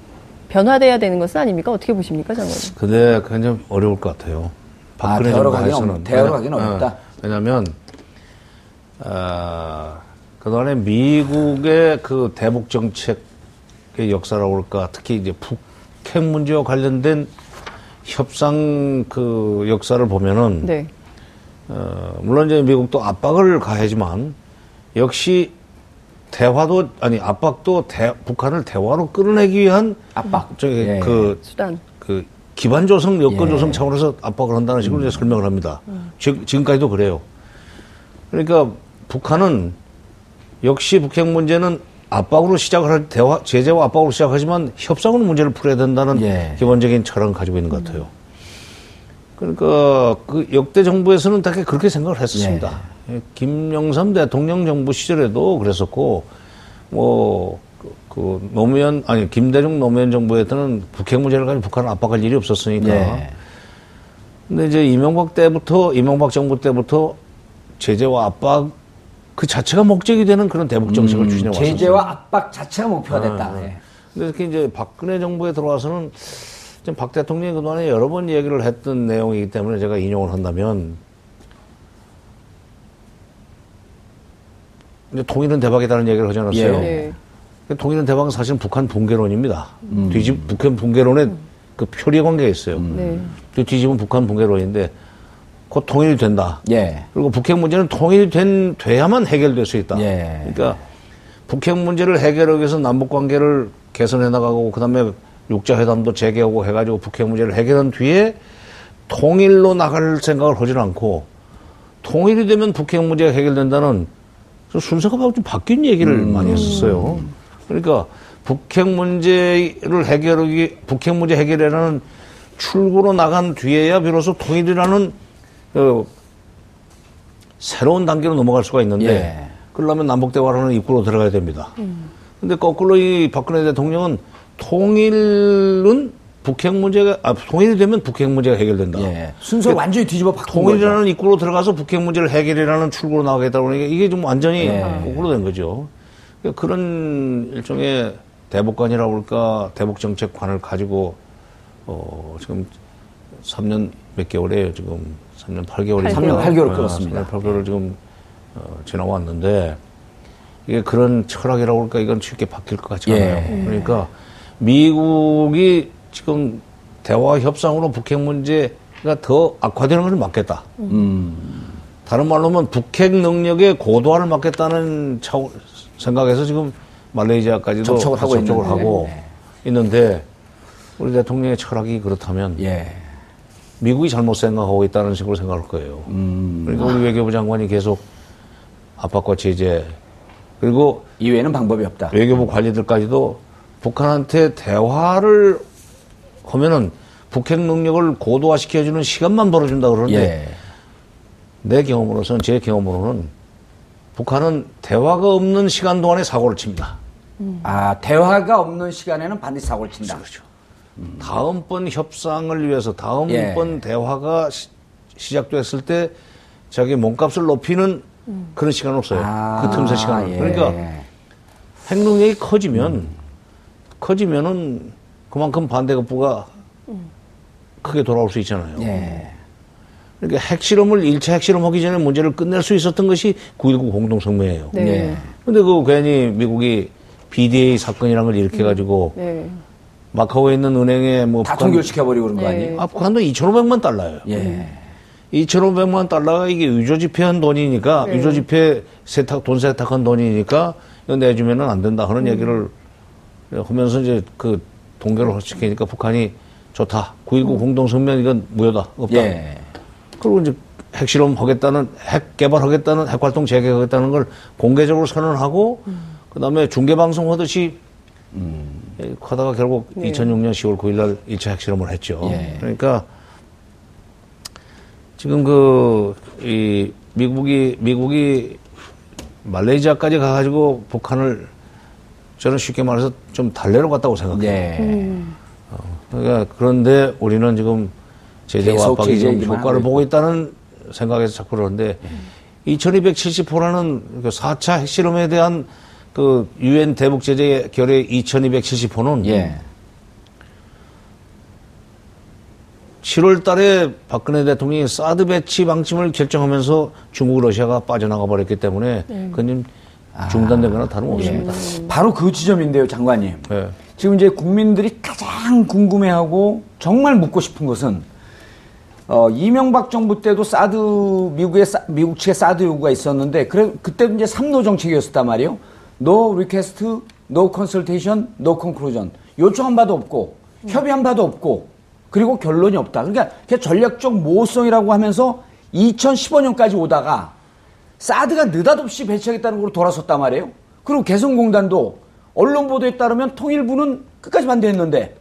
변화돼야 되는 것은 아닙니까? 어떻게 보십니까, 장관님? 근데 그건 좀 어려울 것 같아요. 아, 박근혜 대화로 정부에서는. 가기는 없- 대화로 가기는 어렵다? 어, 왜냐면, 아, 그동안에 미국의 그 대북 정책의 역사라고 할까, 특히 이제 북핵 문제와 관련된 협상 그 역사를 보면은, 네. 어, 물론 이제 미국도 압박을 가해지만 역시 대화도 아니 압박도 대- 북한을 대화로 끌어내기 위한 압박. 저기 예. 그, 수단. 그 기반 조성 여건 예. 조성 차원에서 압박을 한다는 식으로 이제 설명을 합니다. 지, 지금까지도 그래요. 그러니까 북한은 역시 북핵 문제는 압박으로 시작을 할 대화 제재와 압박으로 시작하지만 협상으로 문제를 풀어야 된다는 예. 기본적인 철학을 가지고 있는 것 같아요. 그러니까 그 역대 정부에서는 다 그렇게 생각을 했었습니다. 예, 김영삼 대통령 정부 시절에도 그랬었고 뭐. 그, 그 노무현 아니 김대중 노무현 정부에 때는 북핵 문제를 가지고 북한을 압박할 일이 없었으니까. 예. 근데 이제 이명박 때부터 이명박 정부 때부터 제재와 압박 그 자체가 목적이 되는 그런 대북 정책을 추진해 왔었어요. 음, 제재와 압박 자체가 목표가 됐다. 아, 예. 근데 특히 이제 박근혜 정부에 들어와서는 지금 박 대통령이 그동안에 여러 번 얘기를 했던 내용이기 때문에 제가 인용을 한다면 이제 통일은 대박이라는 얘기를 하지 않았어요. 예. 네. 통일은 대박은 사실은 북한 붕괴론입니다. 뒤집 북한 붕괴론에 그 표리 관계가 있어요. 네. 그 뒤집은 북한 붕괴론인데 곧 통일이 된다. 예. 그리고 북핵 문제는 통일이 된, 돼야만 해결될 수 있다. 예. 그러니까 북핵 문제를 해결하기 위해서 남북 관계를 개선해 나가고 그다음에 육자회담도 재개하고 해가지고 북핵 문제를 해결한 뒤에 통일로 나갈 생각을 하지는 않고 통일이 되면 북핵 문제가 해결된다는 그 순서가 좀 바뀐 얘기를 많이 했었어요. 그러니까 북핵 문제를 해결하기, 북핵 문제 해결이라는 출구로 나간 뒤에야 비로소 통일이라는 그 새로운 단계로 넘어갈 수가 있는데 예. 그러려면 남북 대화라는 입구로 들어가야 됩니다. 근데 거꾸로 이 박근혜 대통령은 통일은 북핵 문제가 아 통일이 되면 북핵 문제가 해결된다. 예. 순서를 완전히 뒤집어 바꾼 거죠. 통일이라는 입구로 들어가서 북핵 문제를 해결이라는 출구로 나가겠다고 그러니까 이게 좀 완전히 예. 거꾸로 된 거죠. 그러니까 그런 일종의 대북관이라고 할까 대북 정책관을 가지고 어 지금 3년 몇 개월이에요, 지금. 3년 8개월이. 3년 8개월 끌었습니다. 3년 8개월을 지금, 어, 지나왔는데, 이게 그런 철학이라고 할까, 이건 쉽게 바뀔 것 같지 않아요. 예. 그러니까, 미국이 지금 대화 협상으로 북핵 문제가 더 악화되는 것을 막겠다. 다른 말로 하면 북핵 능력의 고도화를 막겠다는 차원, 생각에서 지금 말레이시아까지도 접촉을 하고 접촉을 있는데. 하고 네. 있는데 우리 대통령의 철학이 그렇다면 예. 미국이 잘못 생각하고 있다는 식으로 생각할 거예요. 음. 그러니까 우리 외교부 장관이 계속 압박과 제재 그리고 이외에는 방법이 없다. 외교부 관리들까지도 북한한테 대화를 하면은 북핵 능력을 고도화시켜주는 시간만 벌어준다 그러는데 예. 내 경험으로서는 제 경험으로는 북한은 대화가 없는 시간 동안에 사고를 칩니다. 아, 대화가 없는 시간에는 반드시 사고를 친다. 그렇죠. 다음번 협상을 위해서 다음번 예. 대화가 시, 시작됐을 때 자기 몸값을 높이는 그런 시간 없어요. 아, 그 틈새 시간을. 예. 그러니까 핵능력이 커지면 커지면은 그만큼 반대급부가 크게 돌아올 수 있잖아요. 예. 그러니까 핵실험을 일차 핵실험 하기 전에 문제를 끝낼 수 있었던 것이 9.19 공동성명이에요. 네. 예. 근데 그 괜히 미국이 BDA 사건이라는 걸 일으켜가지고 네. 마카오에 있는 은행에 뭐다 북한- 통결시켜버리고 그런 거 네. 아니에요? 아, 북한도 2,500만 달러예요. 예. 2,500만 달러가 이게 유조 지폐한 돈이니까 네. 유조 지폐 세탁 돈 세탁한 돈이니까 이거 내주면은 안 된다 하는 얘기를 하면서 이제 그 동결을 시키니까 북한이 좋다. 9.19 공동성명 이건 무효다. 없다. 예. 그리고 이제 핵실험 하겠다는 핵 개발하겠다는 핵 활동 재개하겠다는 걸 공개적으로 선언하고 그다음에 중계 방송 하듯이 예, 하다가 결국 네. 2006년 10월 9일 날 1차 핵실험을 했죠. 예. 그러니까 지금 그 이 미국이 미국이 말레이시아까지 가가지고 북한을 저는 쉽게 말해서 좀 달래러 갔다고 생각해요. 예. 그러니까 그런데 우리는 지금 제재와 압박이 지금 효과를 하고 보고 있다는 생각에서 자꾸 그러는데 2270호라는 그 4차 핵실험에 대한 그 유엔 대북 제재 결의 2270호는 예. 7월 달에 박근혜 대통령이 사드 배치 방침을 결정하면서 중국, 러시아가 빠져나가 버렸기 때문에 그건 좀 중단된 거나 다름없습니다. 바로 그 지점인데요, 장관님. 예. 지금 이제 국민들이 가장 궁금해하고 정말 묻고 싶은 것은 어, 이명박 정부 때도 사드 미국의 사- 미국 측의 사드 요구가 있었는데 그래 그때도 이제 삼노 정책이었단 말이에요. No request, no consultation, no conclusion. 요청한 바도 없고 협의한 바도 없고 그리고 결론이 없다. 그러니까 전략적 모호성이라고 하면서 2015년까지 오다가 사드가 느닷없이 배치하겠다는 걸로 돌아섰단 말이에요. 그리고 개성공단도 언론 보도에 따르면 통일부는 끝까지 반대했는데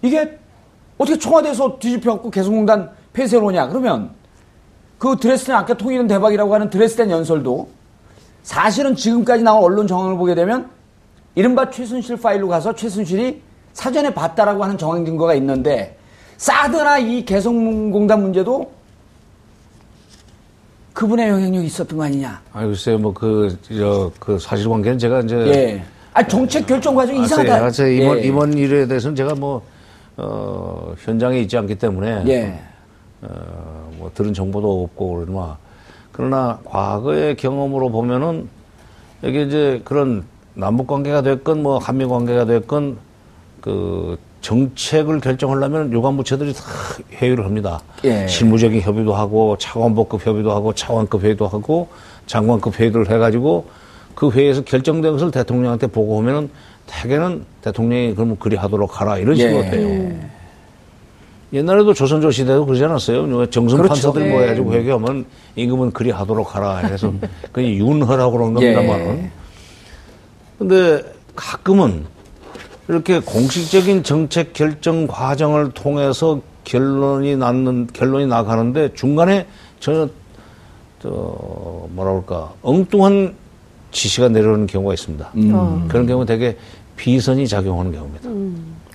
이게 어떻게 청와대에서 뒤집혀갖고 개성공단 폐쇄로 오냐 그러면 그 드레스덴 아까 통일은 대박이라고 하는 드레스덴 연설도 사실은 지금까지 나온 언론 정황을 보게 되면 이른바 최순실 파일로 가서 최순실이 사전에 봤다라고 하는 정황 증거가 있는데 사드나 이 개성공단 문제도 그분의 영향력이 있었던 거 아니냐. 아 글쎄요, 뭐 그, 저, 그 사실관계는 제가 이제. 예. 아 정책 결정 과정이 이상하다. 아, 제가 이번, 예. 이번 일에 대해서는 제가 뭐, 어, 현장에 있지 않기 때문에. 예. 어, 뭐 들은 정보도 없고 그러나. 그러나 과거의 경험으로 보면은 이게 이제 그런 남북 관계가 됐건 뭐 한미 관계가 됐건 그 정책을 결정하려면 유관부처들이 다 회의를 합니다. 예. 실무적인 협의도 하고 차관보급 협의도 하고 차관급 회의도 하고 장관급 회의를 해가지고 그 회의에서 결정된 것을 대통령한테 보고하면은 대개는 대통령이 그러면 그리 하도록 하라 이런 식으로 예. 돼요. 옛날에도 조선조 시대도 그러지 않았어요. 정승 그렇죠. 판사들 네. 모여가지고 회개하면 임금은 그리 하도록 하라 해서 <laughs> 그냥 윤허라고 그런 겁니다만은. 예. 근데 가끔은 이렇게 공식적인 정책 결정 과정을 통해서 결론이 나는 결론이 나가는데 중간에 전혀 저 뭐라 그럴까 엉뚱한 지시가 내려오는 경우가 있습니다. 어. 그런 경우 되게 비선이 작용하는 경우입니다.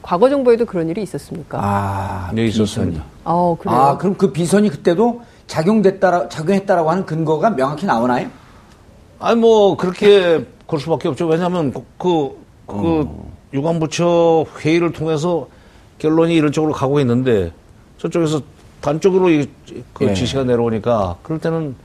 과거 정부에도 그런 일이 있었습니까? 아, 네. 있었습니다. 어, 그래요. 아, 그럼 그 비선이 그때도 작용됐다, 작용했다라고 하는 근거가 명확히 나오나요? 아니 뭐 그렇게 걸 수밖에 없죠. 왜냐하면 그, 그, 그 유관부처 회의를 통해서 결론이 이런 쪽으로 가고 있는데 저쪽에서 단적으로 이, 그 예. 지시가 내려오니까 그럴 때는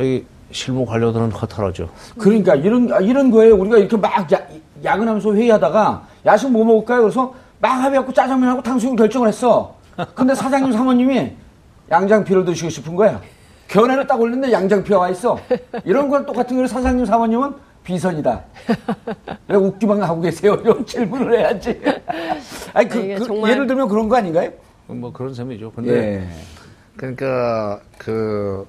이 실무 관료들은 허탈하죠. 그러니까 이런 아, 이런 거에 우리가 이렇게 막 야, 야근하면서 회의하다가 야식 뭐 먹을까요? 그래서 막 합의하고 짜장면하고 탕수육 결정을 했어. 근데 사장님 사모님이 양장피를 드시고 싶은 거야. 견해를 딱 올렸는데 양장피가 와 있어. 이런 건 똑같은 거로 사장님 사모님은 비선이다. 왜 웃기만 하고 계세요? 이런 질문을 해야지. 아니 그, 이게 그 정말- 예를 들면 그런 거 아닌가요? 뭐 그런 셈이죠. 근데 예. 그러니까 그.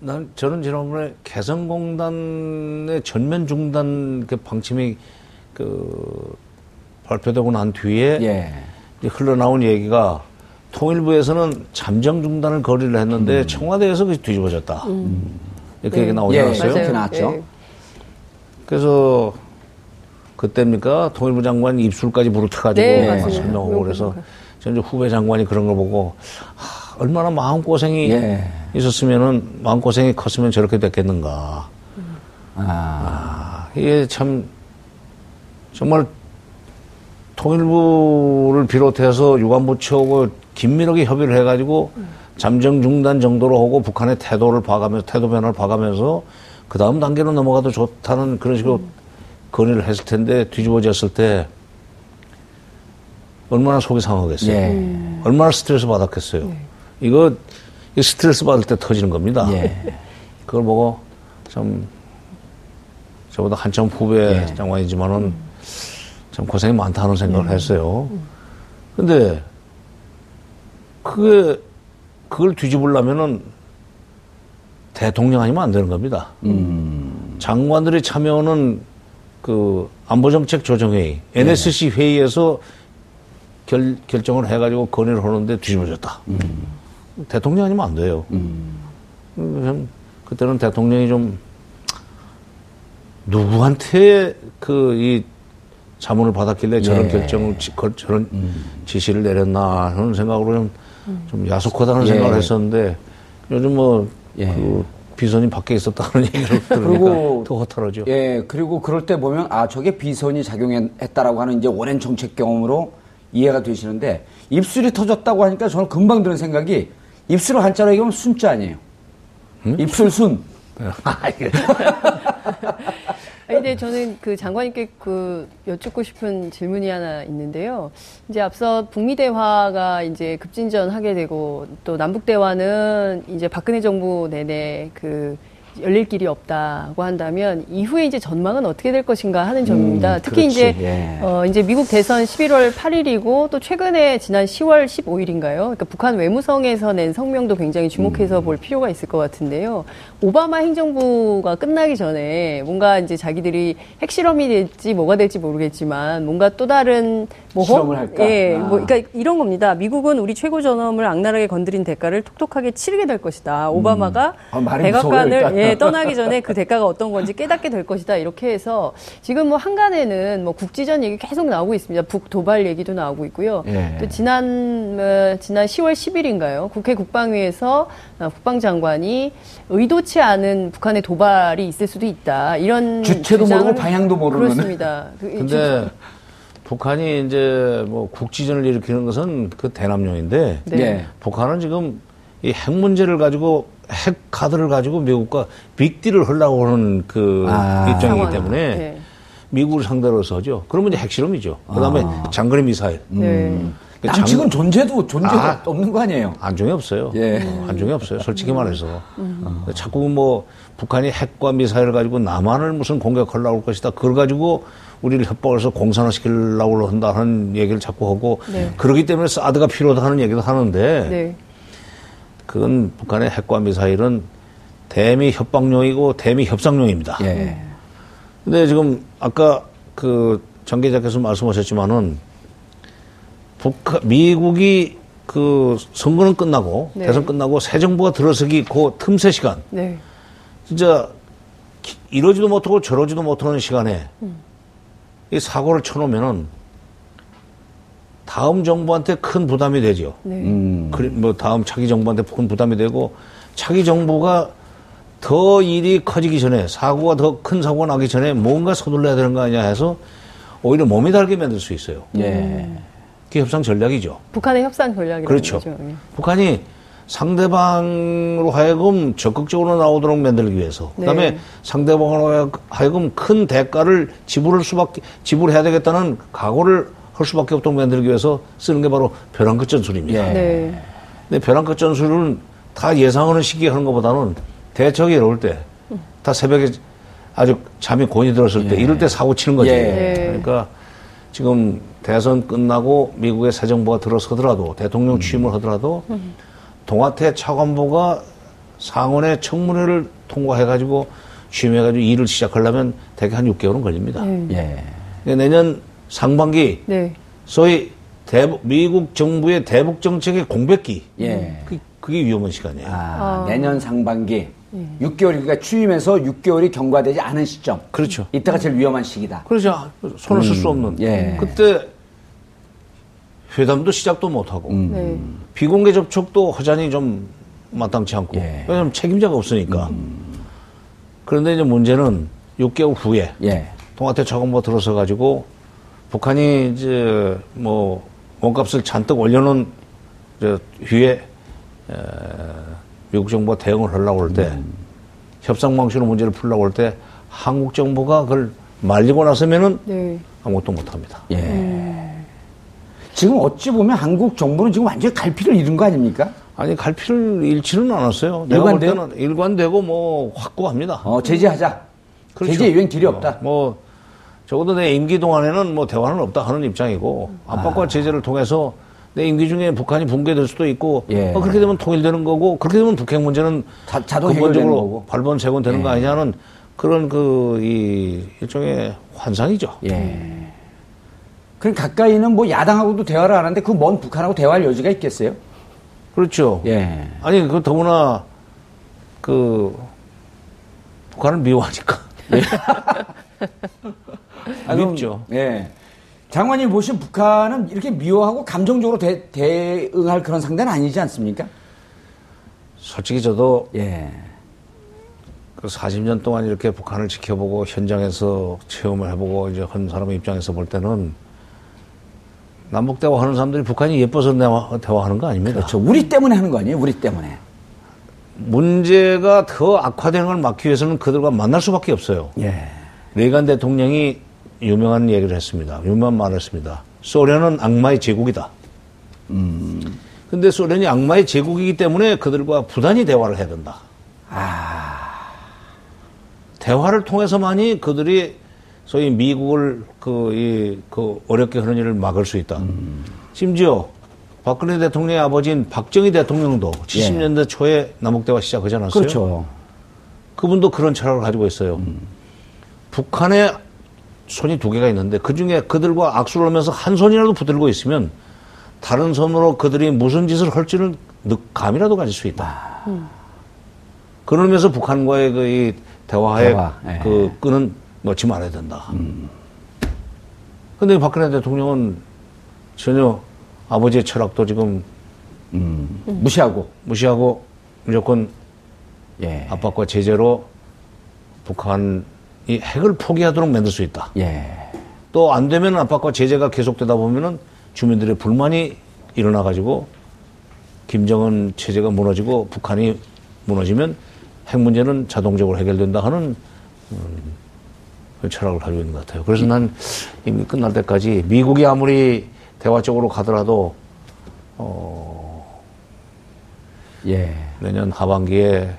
난 저는 지난번에 개성공단의 전면 중단 그 방침이 그 발표되고 난 뒤에 예. 이제 흘러나온 얘기가 통일부에서는 잠정 중단을 거리를 했는데 청와대에서 그게 뒤집어졌다. 이렇게 네. 얘기 나오지 예, 않았어요? 그렇게 나왔죠. 예. 그래서 그때입니까 통일부 장관 입술까지 부르켜가지고 네. 설명하고 그래서 저 이제 후배 장관이 그런 걸 보고 하, 얼마나 마음 고생이 예. 있었으면은 마음 고생이 컸으면 저렇게 됐겠는가. 아, 아, 이게 참 정말 통일부를 비롯해서 유관부 처하고 긴밀하게 협의를 해가지고 잠정 중단 정도로 하고 북한의 태도를 봐가면서 태도 변화를 봐가면서 그 다음 단계로 넘어가도 좋다는 그런 식으로 건의를 했을 텐데 뒤집어졌을 때 얼마나 속이 상하겠어요. 예. 얼마나 스트레스 받았겠어요. 이거 이 스트레스 받을 때 터지는 겁니다. 예. 그걸 보고 참 저보다 한참 후배 예. 장관이지만은 참 고생이 많다는 생각을 했어요. 근데 그게 그걸 뒤집으려면은 대통령 아니면 안 되는 겁니다. 장관들이 참여하는 그 안보정책 조정회의, NSC 회의에서 결, 결정을 해가지고 건의를 하는데 뒤집어졌다. 대통령 아니면 안 돼요. 음, 그때는 대통령이 좀 누구한테 그 이 자문을 받았길래 저런 예. 결정을 저런 지시를 내렸나 하는 생각으로 좀, 좀 야속하다는 예. 생각을 했었는데 요즘 뭐 예. 그 비선이 밖에 있었다는 <laughs> 얘기를 들으니까 더 허탈하죠. 예, 그리고 그럴 때 보면 아 저게 비선이 작용했다라고 하는 이제 오랜 정책 경험으로 이해가 되시는데 입술이 터졌다고 하니까 저는 금방 드는 생각이 입술을 한자로 얘기하면 순자 아니에요. 입술 순. <laughs> 아, 이게. 아니, 근데 저는 그 장관님께 그 여쭙고 싶은 질문이 하나 있는데요. 이제 앞서 북미 대화가 이제 급진전하게 되고 또 남북 대화는 이제 박근혜 정부 내내 그 열릴 길이 없다고 한다면 이후에 이제 전망은 어떻게 될 것인가 하는 점입니다. 음, 특히 그렇지. 이제 예. 어 이제 미국 대선 11월 8일이고 또 최근에 지난 10월 15일인가요? 그러니까 북한 외무성에서 낸 성명도 굉장히 주목해서 음. 볼 필요가 있을 것 같은데요. 오바마 행정부가 끝나기 전에 뭔가 이제 자기들이 핵실험이 될지 뭐가 될지 모르겠지만 뭔가 또 다른 모험? 실험을 할까? 예, 아. 뭐 그러니까 이런 겁니다. 미국은 우리 최고 전엄을 악랄하게 건드린 대가를 톡톡하게 치르게 될 것이다. 오바마가 아, 말이 무서워요, 백악관을. 예, 떠나기 전에 그 대가가 어떤 건지 깨닫게 될 것이다. 이렇게 해서 지금 뭐 한간에는 뭐 국지전 얘기 계속 나오고 있습니다. 북 도발 얘기도 나오고 있고요. 예. 또 지난 어, 지난 10월 10일인가요? 국회 국방위에서 어, 국방장관이 의도치 않은 북한의 도발이 있을 수도 있다. 이런 주체도 모르고 방향도 모르는. 그렇습니다. 그- 근데 북한이 이제 뭐 국지전을 일으키는 것은 그 대남용인데 네. 예. 북한은 지금 이 핵 문제를 가지고 핵 카드를 가지고 미국과 빅딜을 하려고 하는 그 아. 입장이기 상황. 때문에 네. 미국을 상대로 서죠. 그러면 이제 핵실험이죠. 그다음에 장거리 미사일. 네. 그 남측은 장- 존재도 존재도 아. 없는 거 아니에요? 안중에 없어요. 예. 어, 안중에 없어요. 솔직히 말해서. 어, 자꾸 뭐 북한이 핵과 미사일을 가지고 남한을 무슨 공격하려고 할 것이다. 그걸 가지고 우리를 협박해서 공산화시키려고 한다 하는 얘기를 자꾸 하고 네. 그러기 때문에 사드가 필요하다 하는 얘기도 하는데 네. 그건 북한의 핵과 미사일은 대미 협박용이고 대미 협상용입니다. 예. 근데 지금 아까 그 전계자께서 말씀하셨지만은 북한 미국이 그 선거는 끝나고 네. 대선 끝나고 새 정부가 들어서기 그 틈새 시간 네. 진짜 기- 이러지도 못하고 저러지도 못하는 시간에 이 사고를 쳐놓으면은 다음 정부한테 큰 부담이 되죠. 네. 음. 그리- 뭐 다음 차기 정부한테 큰 부담이 되고 차기 정부가 더 일이 커지기 전에 사고가 더 큰 사고가 나기 전에 뭔가 서둘러야 되는 거 아니냐 해서 오히려 몸이 달게 만들 수 있어요. 예. 그게 협상 전략이죠. 북한의 협상 전략이라는 그렇죠. 거죠. 예. 북한이 상대방으로 하여금 적극적으로 나오도록 만들기 위해서 네. 그다음에 상대방으로 하여금 큰 대가를 지불할 수밖에 지불해야 되겠다는 각오를 할 수밖에 없도록 만들기 위해서 쓰는 게 바로 벼랑 끝 전술입니다. 예. 네. 근데 벼랑 끝 전술은 다 예상하는 시기에 하는 것보다는 대처하기 어려울 때, 다 새벽에 아주 잠이 곤이 들었을 때, 이럴 때 사고 치는 거죠. 예. 네. 그러니까 지금 대선 끝나고 미국의 새 정부가 들어서더라도 대통령 취임을 하더라도 동아태 차관보가 상원의 청문회를 통과해가지고 취임해가지고 일을 시작하려면 대개 한 6개월은 걸립니다. 예. 그러니까 내년 상반기 네. 소위 대북, 미국 정부의 대북 정책의 공백기. 예. 그, 그게 위험한 시간이에요. 아, 내년 상반기 6개월이 그러니까 취임해서 6개월이 경과되지 않은 시점. 그렇죠. 이때가 제일 위험한 시기다. 그러죠. 손을 쓸 수 없는. 예. 그때 회담도 시작도 못하고 네. 비공개 접촉도 허전히 좀 마땅치 않고 예. 왜냐하면 책임자가 없으니까. 그런데 이제 문제는 6개월 후에 예. 동아태 차관보가 들어서 가지고 북한이 이제 뭐 몸값을 잔뜩 올려놓은 저 위에 에, 미국 정부가 대응을 하려고 할때 협상 방식으로 문제를 풀려고 할 때 한국 정부가 그걸 말리고 나서면은 네. 아무것도 못합니다. 예. 지금 어찌 보면 한국 정부는 지금 완전히 갈피를 잃은 거 아닙니까? 아니 갈피를 잃지는 않았어요. 내가 볼 일관돼요? 때는 일관되고 뭐 확고합니다. 어, 제재하자. 그렇죠. 제재 이외엔 길이 없다. 어, 뭐 적어도 내 임기 동안에는 뭐 대화는 없다 하는 입장이고 압박과 제재를 통해서 내 임기 중에 북한이 붕괴될 수도 있고 예. 어, 그렇게 되면 통일되는 거고 그렇게 되면 북핵 문제는 자- 자동 근본적으로 거고. 발본색원 되는 거 예. 아니냐는 그런 그 이 일종의 환상이죠. 예. 그럼 가까이는 뭐 야당하고도 대화를 안 하는데 그 먼 북한하고 대화할 여지가 있겠어요? 그렇죠. 예. 아니 그 더구나 그 북한을 미워하니까 <laughs> 아, 그럼, 밉죠. 예. 장관님 보신 북한은 이렇게 미워하고 감정적으로 대, 대응할 그런 상대는 아니지 않습니까? 솔직히 저도 예. 그 40년 동안 이렇게 북한을 지켜보고 현장에서 체험을 해보고 이제 한 사람의 입장에서 볼 때는 남북 대화하는 사람들이 북한이 예뻐서 대화, 대화하는 거 아닙니다. 그렇죠. 우리 때문에 하는 거 아니에요? 우리 때문에. 문제가 더 악화되는 걸 막기 위해서는 그들과 만날 수밖에 없어요. 예. 레이간 대통령이 유명한 얘기를 했습니다. 유명한 말을 했습니다. 소련은 악마의 제국이다. 근데 소련이 악마의 제국이기 때문에 그들과 부단히 대화를 해야 된다. 대화를 통해서만이 그들이 소위 미국을 그, 이, 그 어렵게 하는 일을 막을 수 있다. 심지어 박근혜 대통령의 아버지인 박정희 대통령도 70년대 초에 남북대화 시작하지 않았어요? 그렇죠. 그분도 그런 철학을 가지고 있어요. 북한에 손이 두 개가 있는데 그 중에 그들과 악수를 하면서 한 손이라도 붙들고 있으면 다른 손으로 그들이 무슨 짓을 할지를 느- 감이라도 가질 수 있다. 그런 의미에서 북한과의 그 이 대화의 대화, 예. 그 끈은 놓지 말아야 된다. 근데 박근혜 대통령은 전혀 아버지의 철학도 지금 무시하고. 무시하고 무조건 예. 압박과 제재로 북한이 핵을 포기하도록 만들 수 있다. 예. 또안 되면 압박과 제재가 계속되다 보면은 주민들의 불만이 일어나 가지고 김정은 체제가 무너지고 북한이 무너지면 핵 문제는 자동적으로 해결된다 하는 음, 그 철학을 가지고 있는 것 같아요. 그래서 난 이미 끝날 때까지 미국이 아무리 대화 쪽으로 가더라도 예. 내년 하반기에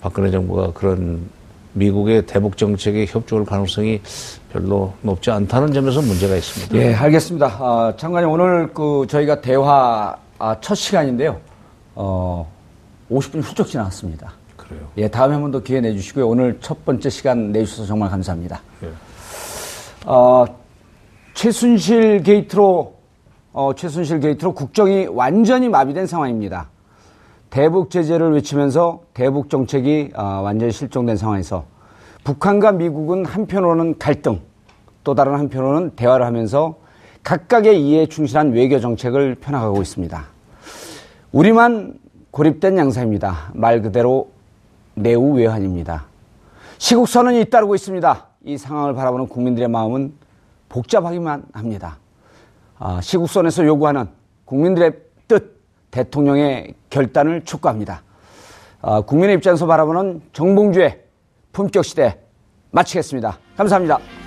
박근혜 정부가 그런 미국의 대북 정책에 협조할 가능성이 별로 높지 않다는 점에서 문제가 있습니다. 예, 알겠습니다. 아, 장관님, 오늘 그 저희가 대화 아, 첫 시간인데요. 어, 50분이 훌쩍 지나갔습니다. 그래요. 예, 다음에 한 번 더 기회 내주시고요. 오늘 첫 번째 시간 내주셔서 정말 감사합니다. 예. 어, 최순실 게이트로, 어, 최순실 게이트로 국정이 완전히 마비된 상황입니다. 대북 제재를 외치면서 대북 정책이 아, 완전히 실종된 상황에서 북한과 미국은 한편으로는 갈등, 또 다른 한편으로는 대화를 하면서 각각의 이해에 충실한 외교 정책을 펴나가고 있습니다. 우리만 고립된 양상입니다. 말 그대로 매우 외환입니다. 시국선언이 잇따르고 있습니다. 이 상황을 바라보는 국민들의 마음은 복잡하기만 합니다. 아, 시국선에서 요구하는 국민들의 뜻, 대통령의 결단을 촉구합니다. 아, 국민의 입장에서 바라보는 정봉주의 품격 시대 마치겠습니다. 감사합니다.